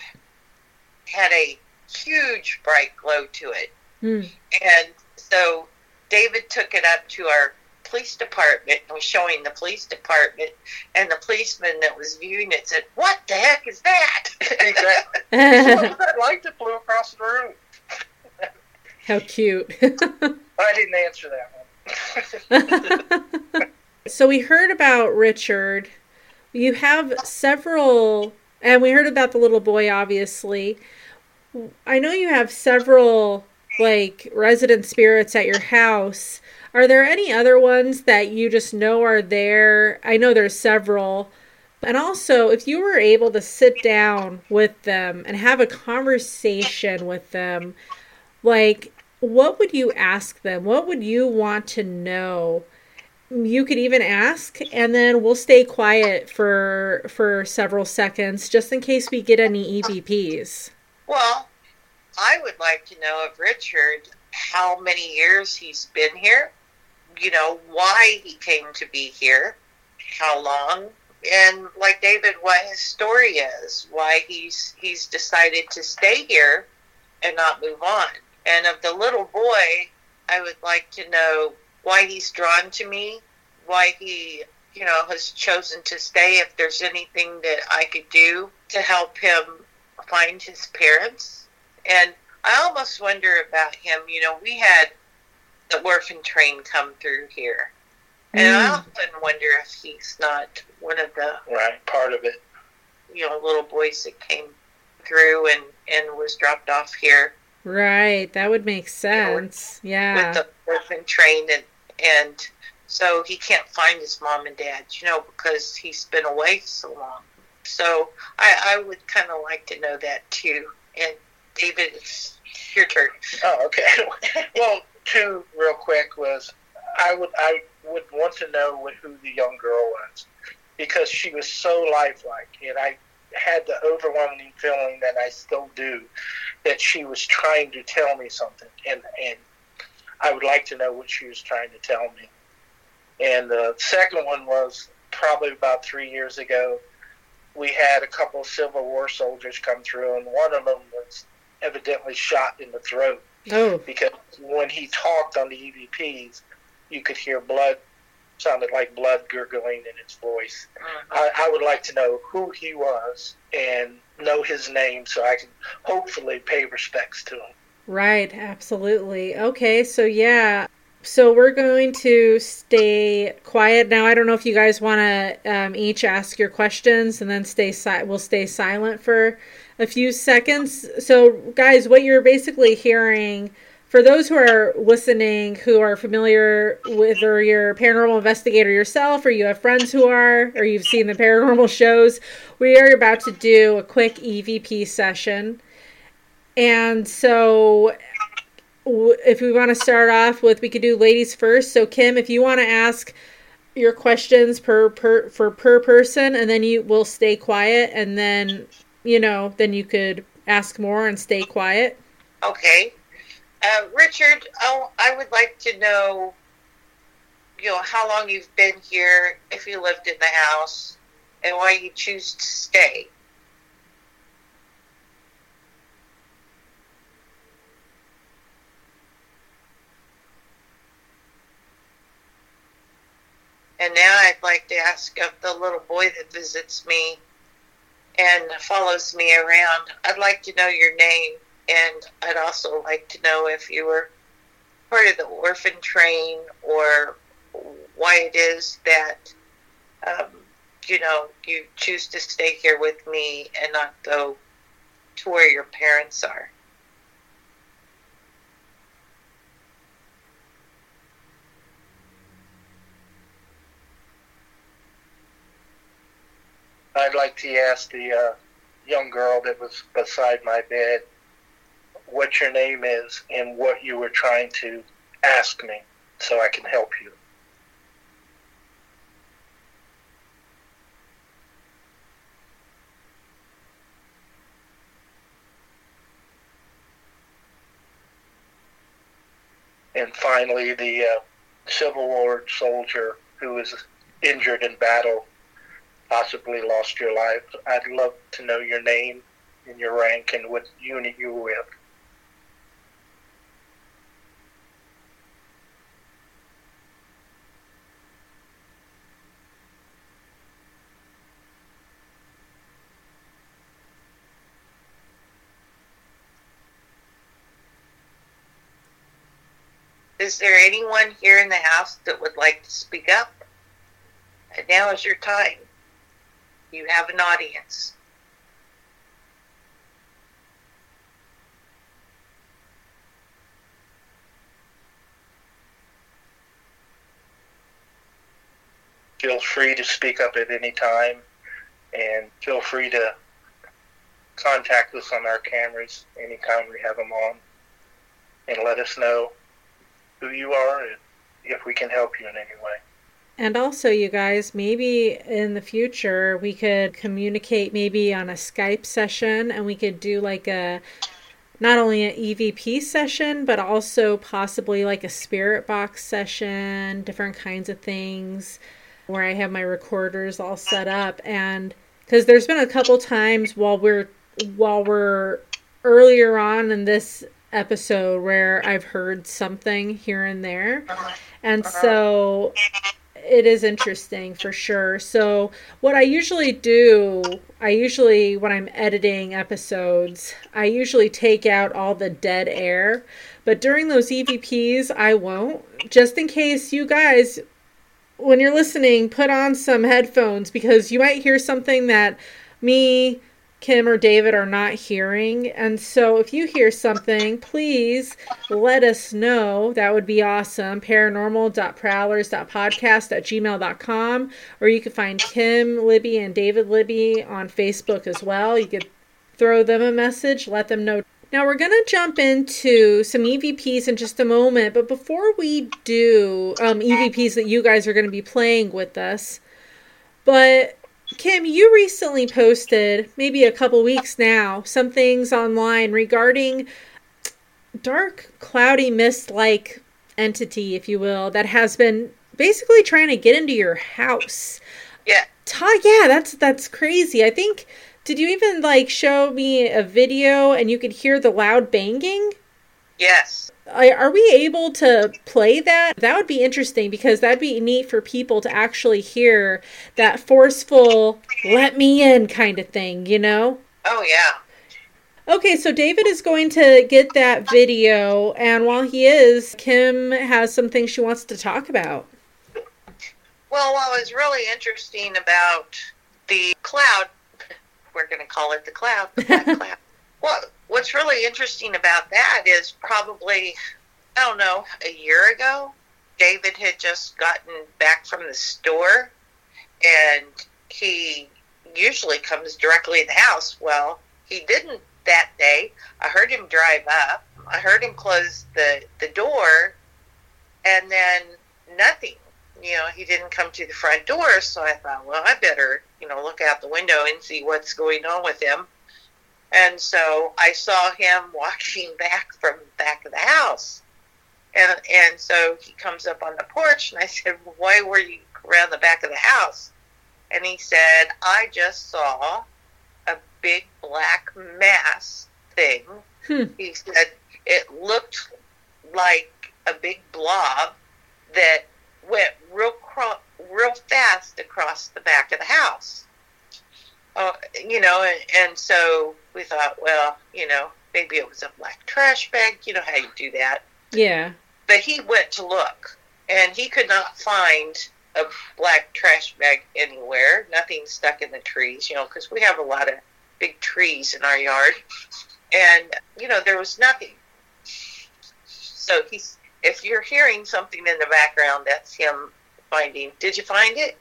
had a huge bright glow to it. Hmm. And so David took it up to our police department and was showing the police department, and the policeman that was viewing it said, What the heck is that? exactly. what was that light that flew across the room? How cute. I didn't answer that one. so we heard about Richard. You have several, and we heard about the little boy, obviously. I know you have several, like, resident spirits at your house. Are there any other ones that you just know are there? I know there's several. And also, if you were able to sit down with them and have a conversation with them, like, what would you ask them? What would you want to know? You could even ask, and then we'll stay quiet for for several seconds, just in case we get any EVPs. well, I would like to know of Richard how many years he's been here, you know, why he came to be here, how long, and like David, what his story is, why he's he's decided to stay here and not move on. And of the little boy, I would like to know why he's drawn to me, why he, you know, has chosen to stay. If there's anything that I could do to help him find his parents, and I almost wonder about him. You know, we had the orphan train come through here, and I Mm. often wonder if he's not one of the right, part of it. you know little boys that came through and and was dropped off here Right, that would make sense. Yeah. with the orphan train and and so he can't find his mom and dad you know because he's been away so long. So i i would kind of like to know that too. And david it's your turn. Oh, okay. well, two real quick was I would I would want to know what, who the young girl was because she was so lifelike, and I had the overwhelming feeling that I still do that she was trying to tell me something, and and I would like to know what she was trying to tell me. And the second one was probably about three years ago, we had a couple of Civil War soldiers come through, and one of them was evidently shot in the throat Oh, because when he talked on the EVPs, you could hear blood, sounded like blood gurgling in his voice. Mm-hmm. I, I would like to know who he was and know his name so I can hopefully pay respects to him. Right, absolutely. Okay, so yeah. So we're going to stay quiet now. I don't know if you guys want to um, each ask your questions and then stay si- we'll stay silent for a few seconds. So guys, what you're basically hearing for those who are listening who are familiar with or you're a paranormal investigator yourself or you have friends who are or you've seen the paranormal shows, we are about to do a quick EVP session. And so if we want to start off with we could do ladies first. So Kim, if you want to ask your questions per per for per person and then you will stay quiet and then you know, then you could ask more and stay quiet. Okay. Uh, Richard, oh, I would like to know, you know, how long you've been here, if you lived in the house, and why you choose to stay. And now I'd like to ask of the little boy that visits me and follows me around. I'd like to know your name, and I'd also like to know if you were part of the orphan train or why it is that, um, you know, you choose to stay here with me and not go to where your parents are. I'd like to ask the uh, young girl that was beside my bed what your name is and what you were trying to ask me so I can help you. And finally, the uh, Civil War soldier who was injured in battle possibly lost your life. I'd love to know your name and your rank and what unit you were with. Is there anyone here in the house that would like to speak up? And now is your time. You have an audience. Feel free to speak up at any time and feel free to contact us on our cameras anytime we have them on and let us know who you are and if we can help you in any way. And also, you guys, maybe in the future we could communicate maybe on a Skype session and we could do like a not only an EVP session, but also possibly like a spirit box session, different kinds of things where I have my recorders all set up. And because there's been a couple times while we're while we're earlier on in this episode where I've heard something here and there. And so it is interesting for sure. So, what I usually do, I usually, when I'm editing episodes, I usually take out all the dead air. But during those EVPs, I won't, just in case you guys, when you're listening, put on some headphones because you might hear something that me, Kim or David are not hearing. And so if you hear something, please let us know. That would be awesome. Paranormal.prowlers.podcast at gmail.com. Or you can find Kim Libby and David Libby on Facebook as well. You could throw them a message, let them know. Now we're going to jump into some EVPs in just a moment. But before we do um, EVPs that you guys are going to be playing with us, but Kim, you recently posted, maybe a couple weeks now, some things online regarding dark, cloudy mist like entity, if you will, that has been basically trying to get into your house. Yeah. Ta- yeah, that's that's crazy. I think did you even like show me a video and you could hear the loud banging? Yes. Are we able to play that? That would be interesting because that'd be neat for people to actually hear that forceful "let me in" kind of thing, you know? Oh yeah. Okay, so David is going to get that video, and while he is, Kim has some things she wants to talk about. Well, what was really interesting about the cloud, we're going to call it the cloud. the cloud. What What's really interesting about that is probably, I don't know, a year ago, David had just gotten back from the store, and he usually comes directly in the house. Well, he didn't that day. I heard him drive up. I heard him close the the door, and then nothing you know, he didn't come to the front door, so I thought, well, I better, you know, look out the window and see what's going on with him. And so I saw him walking back from the back of the house. And and so he comes up on the porch and I said, well, Why were you around the back of the house? And he said, I just saw a big black mass thing. Hmm. He said it looked like a big blob that went real cro- real fast across the back of the house. Uh, you know, and, and so we thought, well, you know, maybe it was a black trash bag. You know how you do that. Yeah. But he went to look, and he could not find a black trash bag anywhere. Nothing stuck in the trees, you know, because we have a lot of big trees in our yard, and you know there was nothing. So he's if you're hearing something in the background, that's him finding. Did you find it?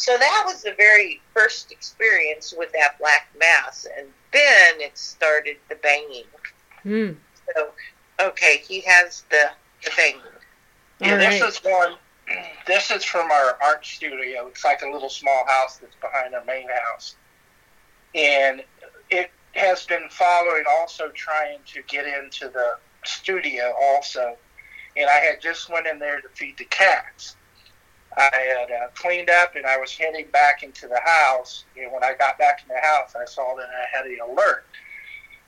So that was the very first experience with that black mass, and then it started the banging. Hmm. So, okay, he has the the banging. Yeah, All this right. is one. This is from our art studio. It's like a little small house that's behind our main house, and it has been following. Also, trying to get into the studio also, and I had just went in there to feed the cats. I had uh, cleaned up and I was heading back into the house. And when I got back in the house, I saw that I had an alert,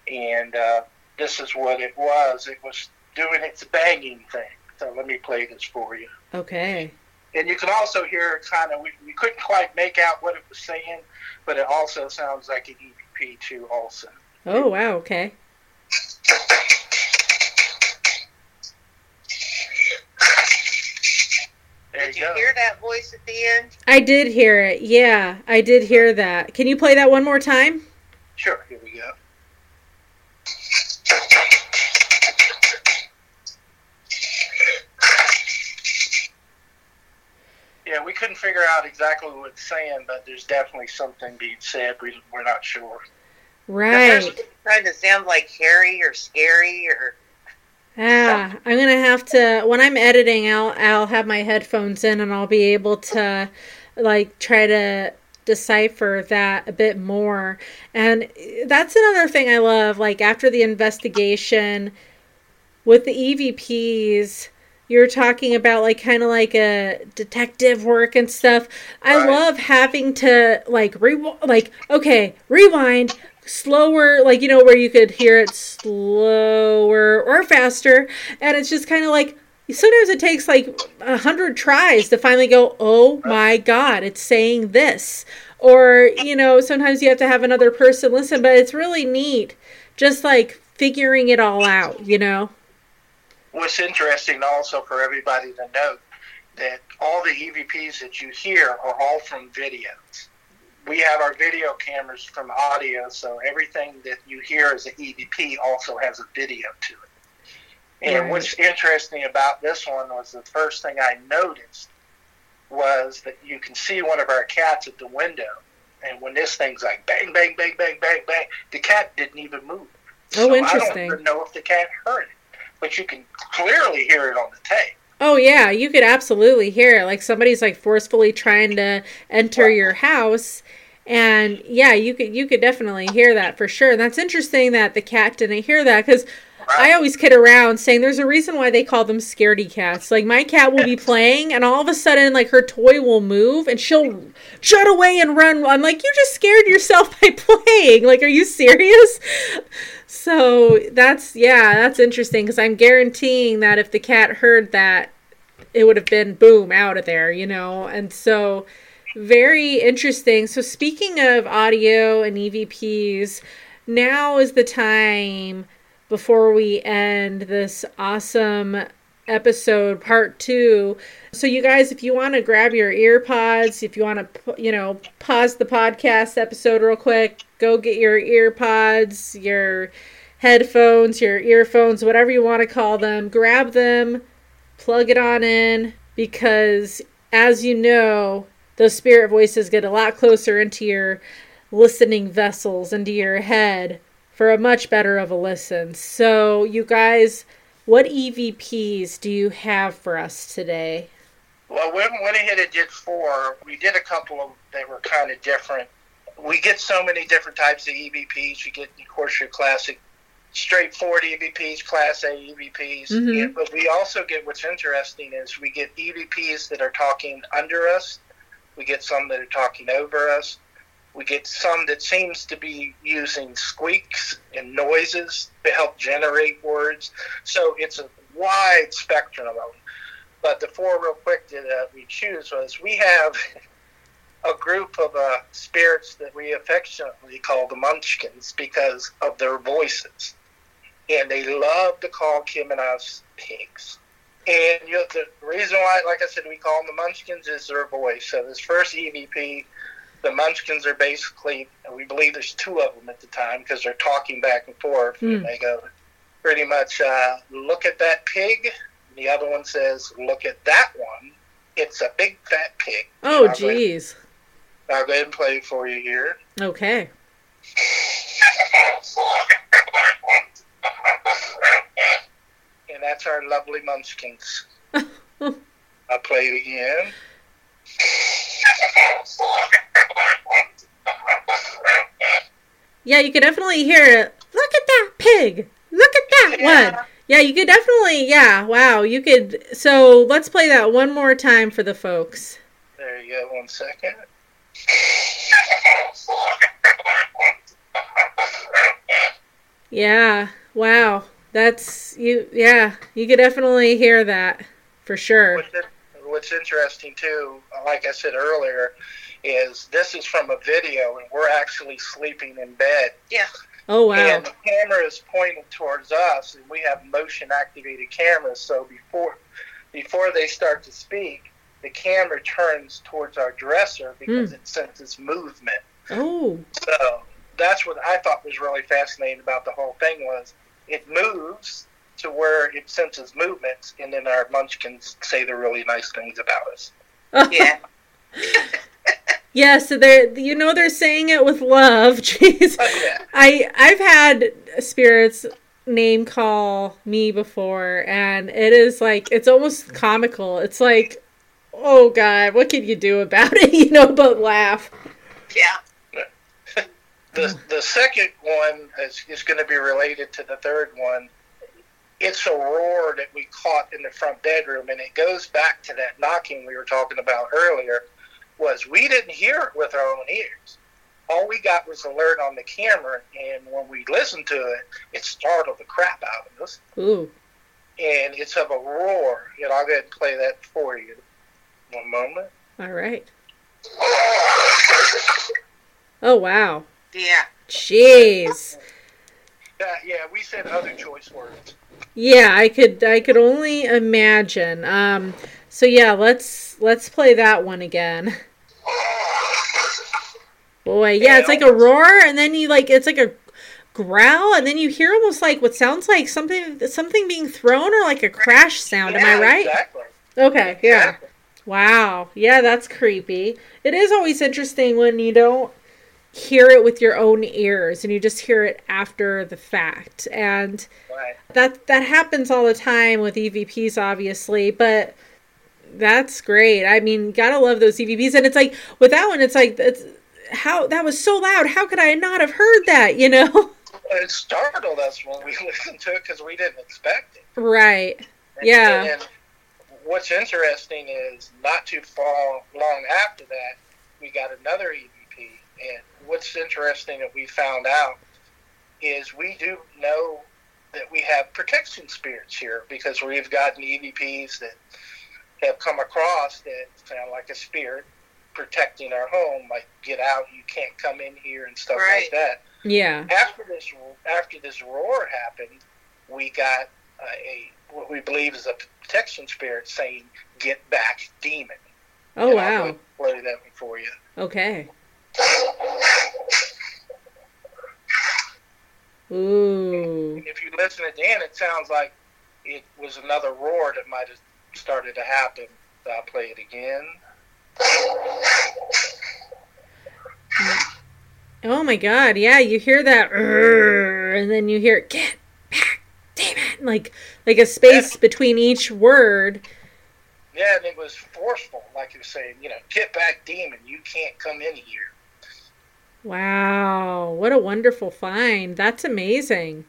and uh, this is what it was. It was doing its banging thing. So let me play this for you. Okay. And you can also hear kind of, we, we couldn't quite make out what it was saying, but it also sounds like an EVP too, also. Oh wow. Okay. There Did you you go. hear that voice at the end? I did hear it. Yeah, I did hear that. Can you play that one more time? Sure, here we go. Yeah, we couldn't figure out exactly what it's saying, but there's definitely something being said. We, we're not sure. Right. Trying to sound like hairy or scary or Ah, I'm gonna have to when I'm editing. I'll I'll have my headphones in and I'll be able to like try to decipher that a bit more. And that's another thing I love. Like after the investigation with the EVPs, you're talking about like kind of like a detective work and stuff. I Right. love having to like re like okay, rewind slower like you know where you could hear it slower or faster. And it's just kind of like sometimes it takes like a hundred tries to finally go oh my god it's saying this. Or you know sometimes you have to have another person listen but it's really neat just like figuring it all out you know? What's interesting also for everybody to note that all the EVPs that you hear are all from videos. We have our video cameras from audio, so everything that you hear as an EVP also has a video to it. And Right. what's interesting about this one was the first thing I noticed was that you can see one of our cats at the window, and when this thing's like bang, bang, bang, bang, bang, bang, the cat didn't even move. Oh, I interesting. don't know if the cat heard it, but you can clearly hear it on the tape. Oh yeah, you could absolutely hear it. Like somebody's like forcefully trying to enter your house. And yeah, you could you could definitely hear that for sure. And that's interesting that the cat didn't hear that because I always kid around saying there's a reason why they call them scaredy cats. Like my cat will be playing and all of a sudden like her toy will move and she'll jut away and run. I'm like, you just scared yourself by playing. Like, are you serious? So that's yeah, that's interesting because I'm guaranteeing that if the cat heard that, it would have been boom out of there, you know. And so very interesting. So speaking of audio and EVPs, now is the time before we end this awesome episode part 2. So you guys if you want to grab your ear pods, if you want to you know, pause the podcast episode real quick, go get your ear pods, your headphones, your earphones, whatever you want to call them, grab them, plug it on in because as you know, those spirit voices get a lot closer into your listening vessels, into your head for a much better of a listen. So, you guys, what EVPs do you have for us today? Well, when went ahead and did four. We did a couple of that were kind of different. We get so many different types of EVPs. You get, of course, your classic straightforward EVPs, Class A EVPs. Mhm. And- but we also get what's interesting is we get EVPs that are talking under us. We get some that are talking over us. We get some that seems to be using squeaks and noises to help generate words. So it's a wide spectrum of them. But the four real quick that uh, we choose was we have a group of uh, spirits that we affectionately call the Munchkins because of their voices. And they love to call Kim and us pigs. And you know, the reason why, like I said, we call them the Munchkins is their voice. So this first EVP, the Munchkins are basically, we believe there's two of them at the time because they're talking back and forth. Hmm. And they go pretty much, uh, look at that pig. And the other one says, look at that one. It's a big fat pig. Oh, I'll go. I'll go ahead and play it for you here. Okay. And that's our lovely Munchkins. I'll play it again. Yeah, you could definitely hear it. Look at that pig. Look at that Yeah. one. Yeah, you could definitely. Yeah, wow. You could. So let's play that one more time for the folks. There you go, one second. Yeah. Wow. That's you. Yeah, you could definitely hear that for sure. What's, it- what's interesting too, like I said earlier, is this is from a video and we're actually sleeping in bed. Yeah. Oh wow. And the camera is pointed towards us and we have motion activated cameras so before before they start to speak, the camera turns towards our dresser because hmm. it senses movement. Oh. So that's what I thought was really fascinating about the whole thing was it moves to where it senses movements, and then our munchkins say the really nice things about us. Yeah. Yeah. So they're. You know they're saying it with love. Jeez. But yeah, I I've had spirits name call me before and it is like it's almost comical. It's like oh god, what can you do about it, you know, but laugh. Yeah. the the second one is, is going to be related to the third one. It's a roar that we caught in the front bedroom, and it goes back to that knocking we were talking about earlier. Was we didn't hear it with our own ears. All we got was alert on the camera, and when we listened to it, it startled the crap out of us. Ooh. And it's of a roar. And I'll go ahead and play that for you. One moment. All right. Oh wow. Yeah. Jeez. Uh, yeah, we said other choice words. Yeah, I could I could only imagine. Um so yeah, let's let's play that one again. Boy, yeah, it's like a roar and then you like it's like a growl and then you hear almost like what sounds like something something being thrown or like a crash sound. Am I right? Exactly. Okay, yeah. Exactly. Wow. Yeah, that's creepy. It is always interesting when you don't hear it with your own ears and you just hear it after the fact. And Right. that that happens all the time with EVPs obviously, but that's great. I mean, gotta love those EVPs and it's like with that one it's like it's how that was so loud. How could I not have heard that, you know? it startled us when we listened to it because we didn't expect it. Right. And- Yeah. And what's interesting is not too far long after that, we got another EVP. And what's interesting that we found out is we do know that we have protection spirits here because we've gotten EVPs that have come across that sound like a spirit protecting our home, like get out, you can't come in here and stuff Right. like that Yeah. after this after this roar happened, we got uh, a what we believe is a protection spirit saying, "Get back, demon." Oh And I'll wow. go Play that one for you. Okay. Ooh. And if you listen again, it sounds like it was another roar that might have started to happen. I'll play it again. Oh my god, yeah, you hear that and then you hear get back, demon. Like like a space between each word. Yeah, and it was forceful, like you're saying, you know, get back, demon. You can't come in here. Wow, what a wonderful find. That's amazing.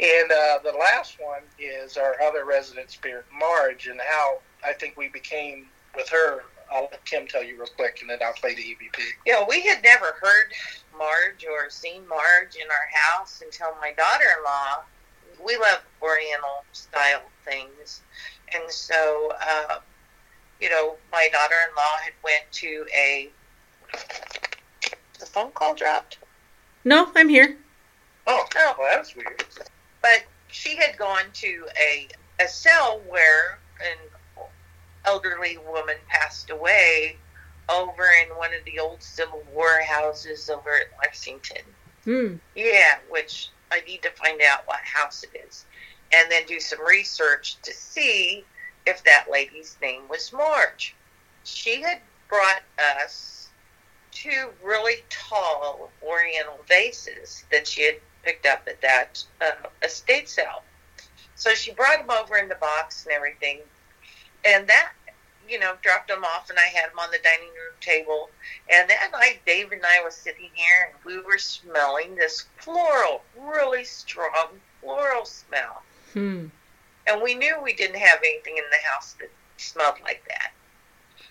Right. And uh, the last one is our other resident spirit, Marge, and how I think we became with her. I'll let Kim tell you real quick, and then I'll play the E EVP. Yeah, we had never heard Marge or seen Marge in our house until my daughter-in-law. We love Oriental style things, and so uh, you know, my daughter-in-law had went to a. The phone call dropped. No, I'm here. Oh, Oh. well, that's weird. But she had gone to a a cell where an elderly woman passed away over in one of the old Civil War houses over at Lexington. Hmm. Yeah, which I need to find out what house it is, and then do some research to see if that lady's name was Marge. She had brought us two really tall Oriental vases that she had picked up at that uh, estate sale. So she brought them over in the box and everything, and that, you know, dropped them off, and I had them on the dining room table. And that night, Dave and I were sitting here, and we were smelling this floral, really strong floral smell, Hmm. and we knew we didn't have anything in the house that smelled like that.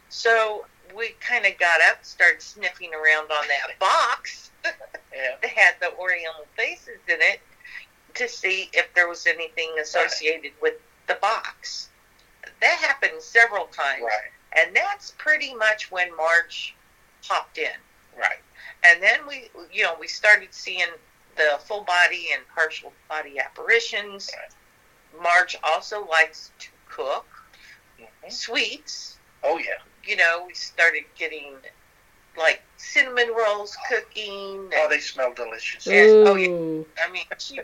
So we kind of got up, started sniffing around on that box Yeah. that had the Oriental faces in it to see if there was anything associated with the box. That happened several times, Right. and that's pretty much when Marge popped in. Right. And then we, you know, we started seeing the full body and partial body apparitions. Marge also likes to cook Mhm. sweets. Oh yeah. You know, we started getting like cinnamon rolls cooking. Oh, and- they smell delicious. Yeah. Oh, yeah. I mean, she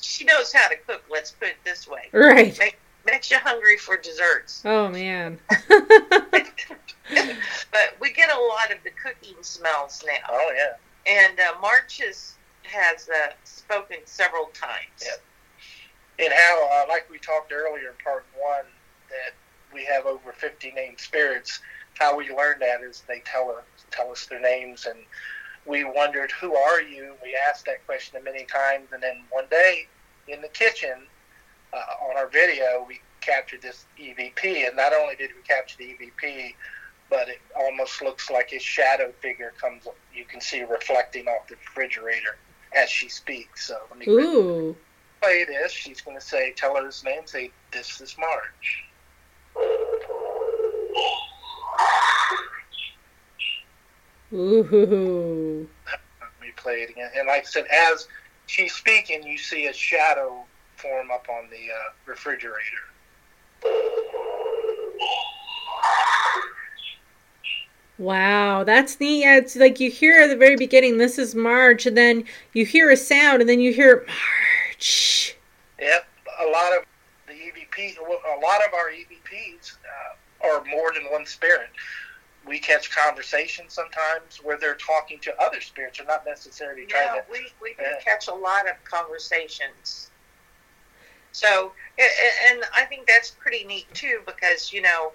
she knows how to cook. Let's put it this way. Right. Makes you hungry for desserts. Oh man. But we get a lot of the cooking smells now. Oh yeah. And uh, Marge has has uh, spoken several times. Yep. And how, uh, like we talked earlier in part one, that we have over 50 named spirits. How we learned that is they tell us tell us their names, and we wondered, "Who are you?" We asked that question many times, and then one day in the kitchen uh, on our video, we captured this EVP, and not only did we capture the EVP, but it almost looks like his shadow figure comes. You can see reflecting off the refrigerator as she speaks. So let me Ooh. play this. She's going to say, tell her his name, say, this is Marge. Ooh. Let me play it again. And like I said, as she's speaking, you see a shadow form up on the uh, refrigerator. Wow, that's neat. Yeah, it's like you hear at the very beginning, this is Marge, and then you hear a sound, and then you hear Marge. Yep, a lot of the EVP, a lot of our EVPs uh, are more than one spirit. We catch conversations sometimes where they're talking to other spirits, or not necessarily trying Yeah, to. we, we do Yeah. catch a lot of conversations. So, a- a- and I think that's pretty neat too because, you know,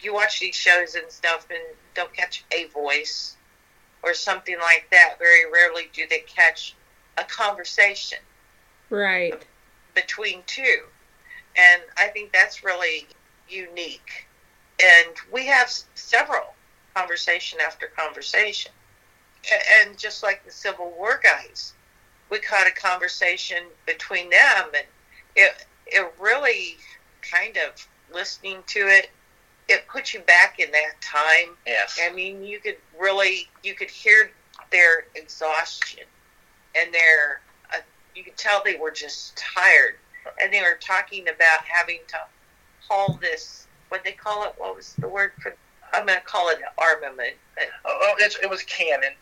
you watch these shows and stuff and don't catch a voice or something like that, very rarely do they catch a conversation Right. between two. And I think that's really unique. And we have several conversation after conversation. And just like the Civil War guys, we caught a conversation between them, and it it really kind of listening to it, it puts you back in that time Yes. I mean, you could really you could hear their exhaustion and their uh, you could tell they were just tired, and they were talking about having to haul this what they call it. What was the word for? I'm going to call it an armament. But Oh, oh, it's, it was cannon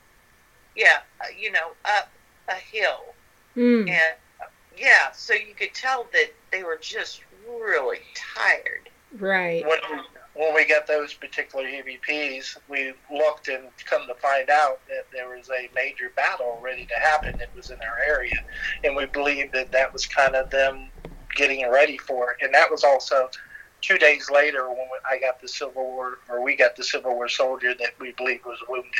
yeah, uh, you know, up a hill, Mm. and uh, yeah, so you could tell that they were just really tired. Right. When we, when we got those particular EVPs, we looked and come to find out that there was a major battle ready to happen that was in our area. And we believed that that was kind of them getting ready for it. And that was also two days later when I got the Civil War, or we got the Civil War soldier that we believe was wounded.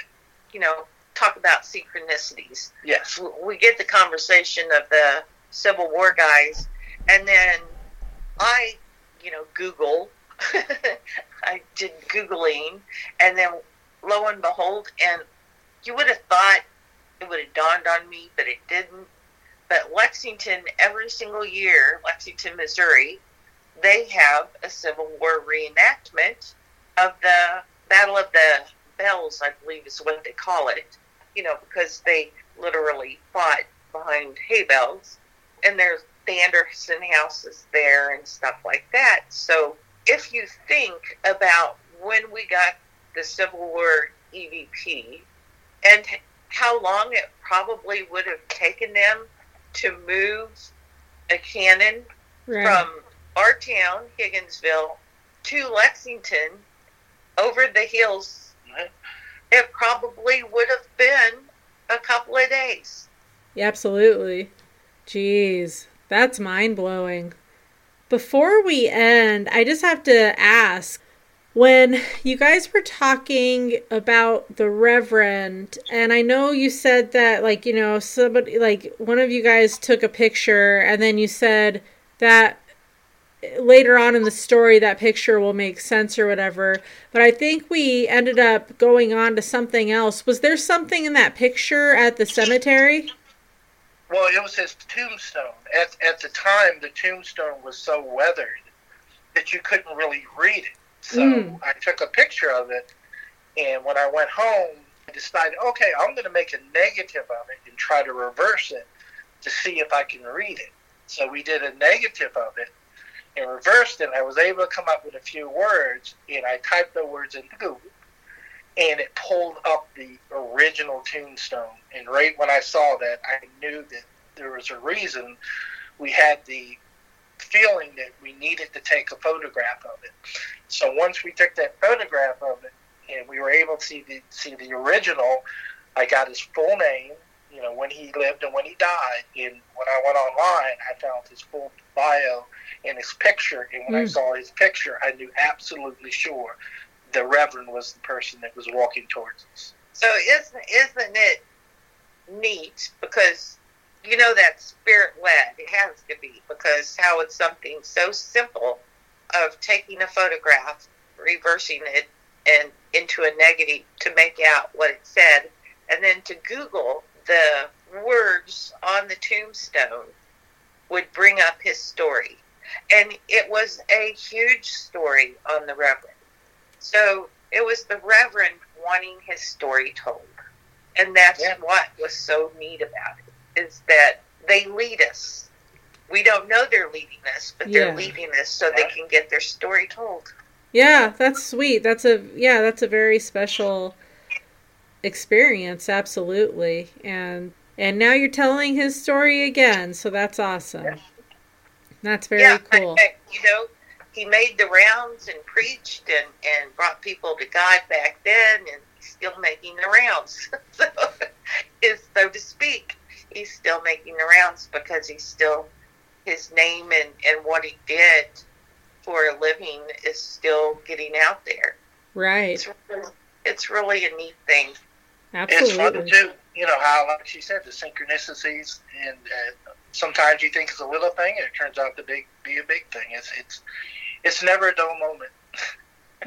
You know, talk about synchronicities. Yes. we get the conversation of the Civil War guys, and then I, you know, Google. I did Googling, and then lo and behold, and you would have thought it would have dawned on me, but it didn't. But Lexington, every single year, Lexington, Missouri, they have a Civil War reenactment of the Battle of the Bells, I believe is what they call it you know, because they literally fought behind hay bales, and there's the Anderson house is there and stuff like that. So if you think about when we got the Civil War EVP and how long it probably would have taken them to move a cannon Right. from our town, Higginsville, to Lexington over the hills, it probably would have been a couple of days. Yeah, absolutely. Jeez, that's mind blowing. Before we end, I just have to ask when you guys were talking about the Reverend, and I know you said that, like, you know, somebody, like, one of you guys took a picture, and then you said that later on in the story that picture will make sense or whatever. But I think we ended up going on to something else. Was there something in that picture at the cemetery? Well, it was his tombstone. At, at the time, the tombstone was so weathered that you couldn't really read it. So Mm. I took a picture of it, and when I went home, I decided, okay, I'm going to make a negative of it and try to reverse it to see if I can read it. So we did a negative of it and reversed it. I was able to come up with a few words, and I typed the words into Google, and it pulled up the original tombstone. And right when I saw that, I knew that there was a reason we had the feeling that we needed to take a photograph of it. So once we took that photograph of it, and we were able to see the see the original, I got his full name, you know, when he lived and when he died. And when I went online, I found his full bio and his picture. And when I Mm. saw his picture, I knew absolutely sure the Reverend was the person that was walking towards us. So isn't isn't it neat because you know that spirit led it has to be because how it's something so simple of taking a photograph, reversing it and into a negative to make out what it said, and then to Google the words on the tombstone would bring up his story. And it was a huge story on the Reverend. So it was the Reverend wanting his story told. And that's Yeah. what was so neat about it, is that they lead us. We don't know they're leading us, but they're leading us so they can get their story told. Yeah, that's sweet. That's a yeah, that's a very special experience, absolutely. And and now you're telling his story again, so that's awesome. Yeah. That's very yeah, I- cool. I- you know, he made the rounds and preached and, and brought people to God back then, and he's still making the rounds. so, is so to speak, he's still making the rounds because he's still his name and, and what he did for a living is still getting out there. Right. It's really, it's really a neat thing. It's fun too. You know how, like she said, the synchronicities, and uh, sometimes you think it's a little thing, and it turns out to be be a big thing. It's it's it's never a dull moment.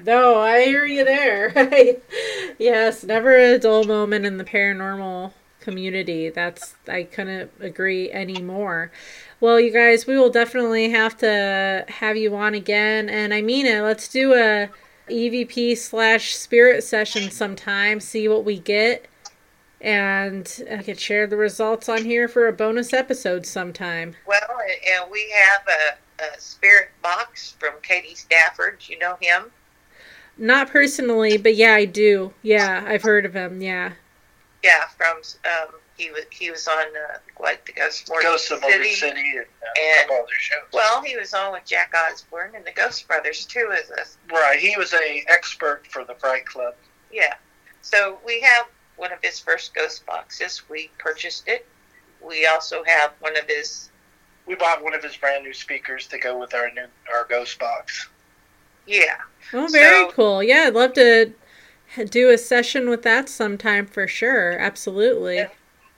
No, I hear you there. yes, never a dull moment in the paranormal community. That's I couldn't agree anymore. Well, you guys, we will definitely have to have you on again, and I mean it. Let's do a EVP slash spirit session sometime. See what we get, and I could share the results on here for a bonus episode sometime. Well, and- we have a, a spirit box from Katie Stafford. You know him? Not personally, but yeah, I do. Yeah, I've heard of him. Yeah. Yeah, from um, he was he was on uh, what the Ghost Morning Ghosts of Morgan City and uh, a And- other shows. Well, he was on with Jack Osbourne and the Ghost Brothers too. As a right, he was a expert for the Fright Club. yeah. So we have one of his first ghost boxes. We purchased it. We also have one of his We bought one of his brand new speakers to go with our new our Ghost box. yeah. Oh, very So- cool. Yeah, I'd love to do a session with that sometime for sure. Absolutely. Yeah.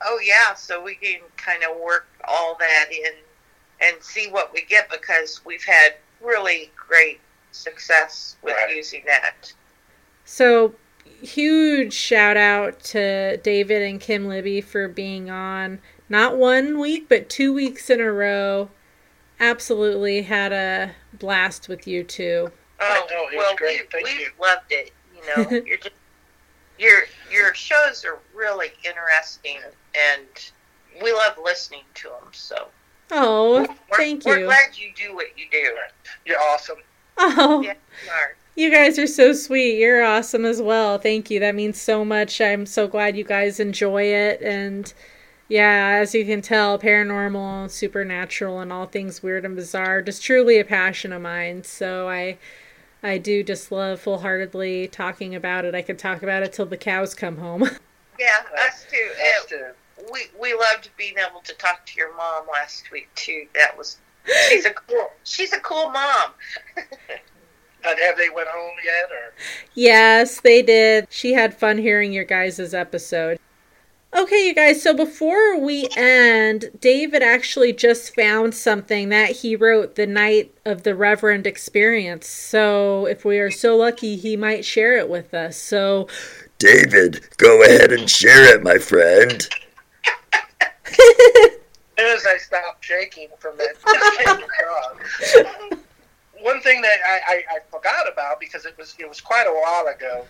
Oh yeah, so we can kind of work all that in and see what we get because we've had really great success with Right. using that. So, huge shout out to David and Kim Libby for being on not one week, but two weeks in a row. Absolutely had a blast with you two. Oh, know, it was well, great. we Thank we you. loved it. You know, you're just your your shows are really interesting, and we love listening to them. So Oh, we're, thank we're you. glad you do what you do. You're awesome. Oh, Yeah, you are. You guys are so sweet. You're awesome as well. Thank you. That means so much. I'm so glad you guys enjoy it. And yeah, as you can tell, paranormal, supernatural, and all things weird and bizarre just truly a passion of mine. So I I do just love full heartedly talking about it. I could talk about it till the cows come home. Yeah, us too. Us too. We we loved being able to talk to your mom last week too. That was she's a cool she's a cool mom. And have they went home yet, or Yes, they did. She had fun hearing your guys' episode. Okay, you guys, so before we end, David actually just found something that he wrote the night of the Reverend experience. So if we are so lucky, he might share it with us. So, David, go ahead and share it, my friend. As soon as I stopped shaking from that, across. One thing that I, I, I forgot about because it was it was quite a while ago,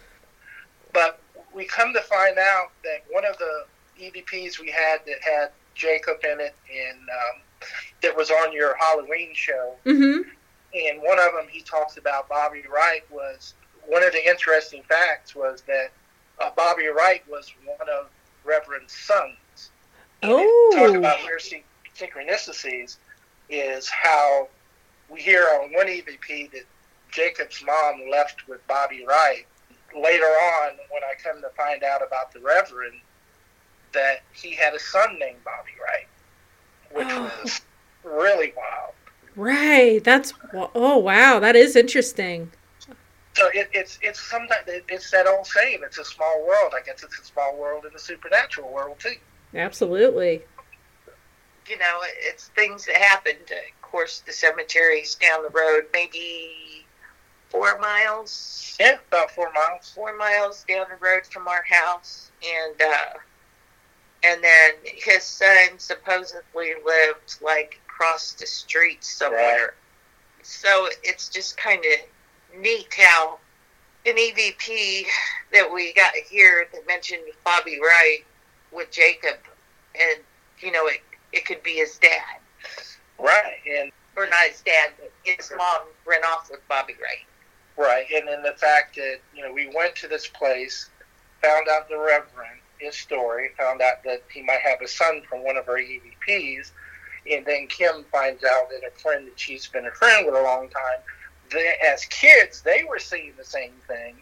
but we come to find out that one of the EVPs we had that had Jacob in it and um, that was on your Halloween show, hmm and one of them he talks about Bobby Wright was one of the interesting facts was that uh, Bobby Wright was one of Reverend's sons. It- talk Oh. about weird synchronicities is how we hear on one EVP that Jacob's mom left with Bobby Wright. Later on, when I come to find out about the Reverend, that he had a son named Bobby Wright, which Oh. was really wild. right. That's, oh, wow, that is interesting. So it, it's it's sometimes it's that old saying. It's a small world. I guess it's a small world in the supernatural world too. Absolutely. You know, it's things that happened. Of course, the cemetery's down the road, maybe four miles. Yeah, about four miles. four miles down the road from our house, and uh, and then his son supposedly lived like across the street somewhere. So it's just kind of neat how an EVP that we got here that mentioned Bobby Wright with Jacob, and you know it it could be his dad Right, and or not his dad, but his mom ran off with Bobby Wright. right, and then the fact that you know we went to this place, found out the Reverend his story, found out that he might have a son from one of our EVPs, and then Kim finds out that a friend that she's been a friend with a long time, they, as kids they were seeing the same thing,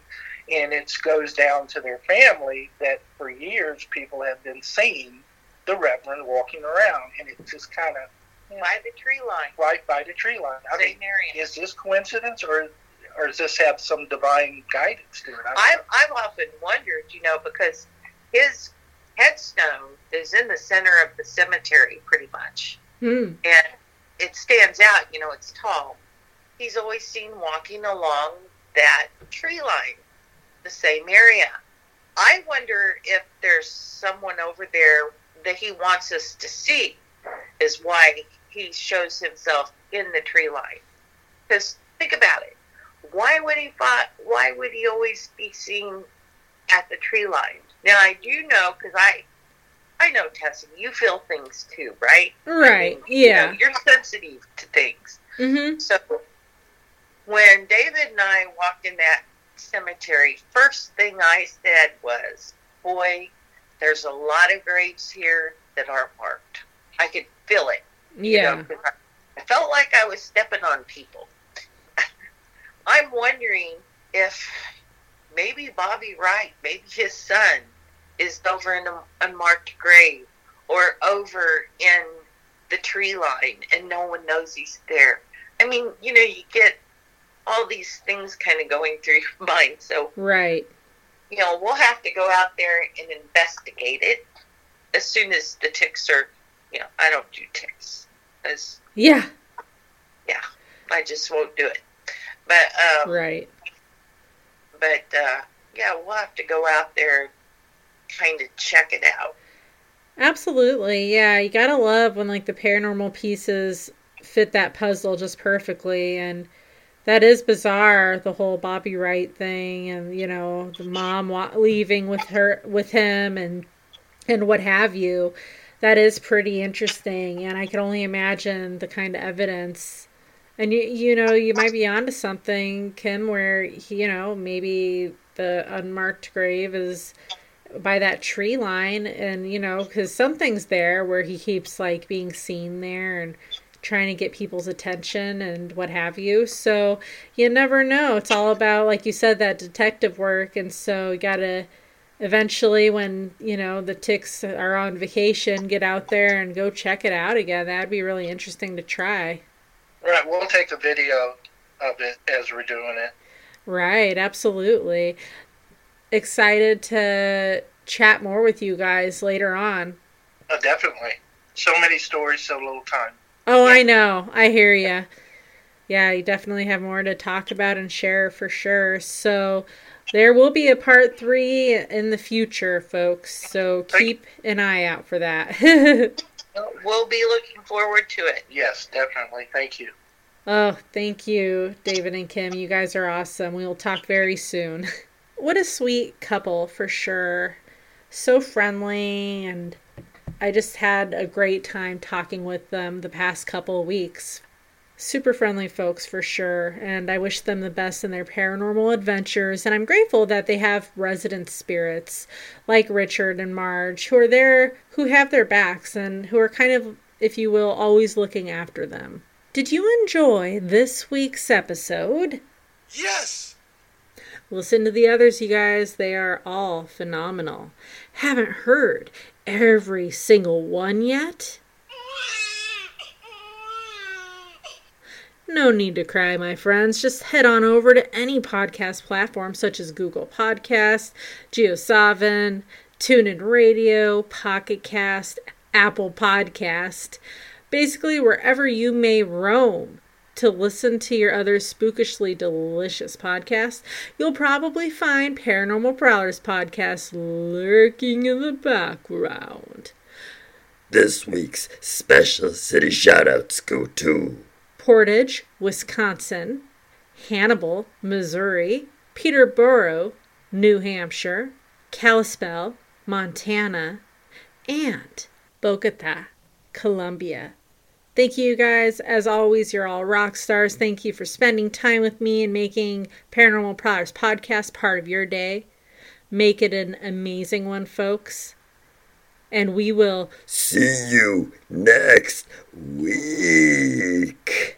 and it goes down to their family that for years people have been seeing the Reverend walking around, and it just kind of By the tree line, right by the tree line. I mean, St. Is this coincidence or or does this have some divine guidance to it? I don't I've. I've often wondered, you know, because his headstone is in the center of the cemetery, pretty much, Hmm. and it stands out. You know, it's tall. He's always seen walking along that tree line, the same area. I wonder if there's someone over there that he wants us to see, is why he shows himself in the tree line. Because think about it, why would he Why would he always be seen at the tree line? Now I do know because I, I know Tessa, you feel things too, right? I Right. mean, you Yeah. know, you're sensitive to things. Mm-hmm. So when David and I walked in that cemetery, first thing I said was, "Boy, there's a lot of graves here that aren't marked. I could feel it. Yeah. know, 'cause I I felt like I was stepping on people. I'm wondering if maybe Bobby Wright, maybe his son, is over in an unmarked grave or over in the tree line and no one knows he's there. I mean, you know, you get all these things kind of going through your mind. So, Right. you know, we'll have to go out there and investigate it as soon as the ticks are, you know, I don't do ticks. As Yeah. Yeah. I just won't do it. But um, Right. but uh, yeah, we'll have to go out there, kind of check it out. Absolutely. Yeah, you gotta love when like the paranormal pieces fit that puzzle just perfectly and that is bizarre the whole Bobby Wright thing and you know the mom leaving with her with him and and what have you. That is pretty interesting and I can only imagine the kind of evidence. And you you know you might be onto something Kim where you know maybe the unmarked grave is by that tree line and you know because something's there where he keeps like being seen there and trying to get people's attention and what have you so you never know it's all about like you said that detective work and so you gotta eventually when you know the ticks are on vacation get out there and go check it out again that'd be really interesting to try Right, we'll take a video of it as we're doing it. Right, absolutely. Excited to chat more with you guys later on. Uh, definitely. So many stories, so little time. Oh, I know. I hear you. Yeah, you definitely have more to talk about and share for sure. So, there will be a part three in the future, folks. So, keep an eye out for that. We'll be looking forward to it. Yes, definitely. Thank you. Oh, thank you, David and Kim. You guys are awesome. We will talk very soon. What a sweet couple for sure. So friendly, and I just had a great time talking with them the past couple weeks. Super friendly folks for sure, and I wish them the best in their paranormal adventures. And I'm grateful that they have resident spirits like Richard and Marge who are there, who have their backs, and who are kind of, if you will, always looking after them. Did you enjoy this week's episode? Yes! Listen to the others, you guys. They are all phenomenal. Haven't heard every single one yet? No need to cry, my friends. Just head on over to any podcast platform such as Google Podcast, GeoSavin, TuneIn Radio, Pocket Cast, Apple Podcast, basically wherever you may roam to listen to your other spookishly delicious podcasts, you'll probably find Paranormal Prowlers podcast lurking in the background. This week's special city shoutouts go to Portage, Wisconsin, Hannibal, Missouri, Peterborough, New Hampshire, Kalispell, Montana, and Bogota, Colombia. Thank you guys. As always, you're all rock stars. Thank you for spending time with me and making Paranormal Prowlers podcast part of your day. Make it an amazing one, folks. And we will see you next week.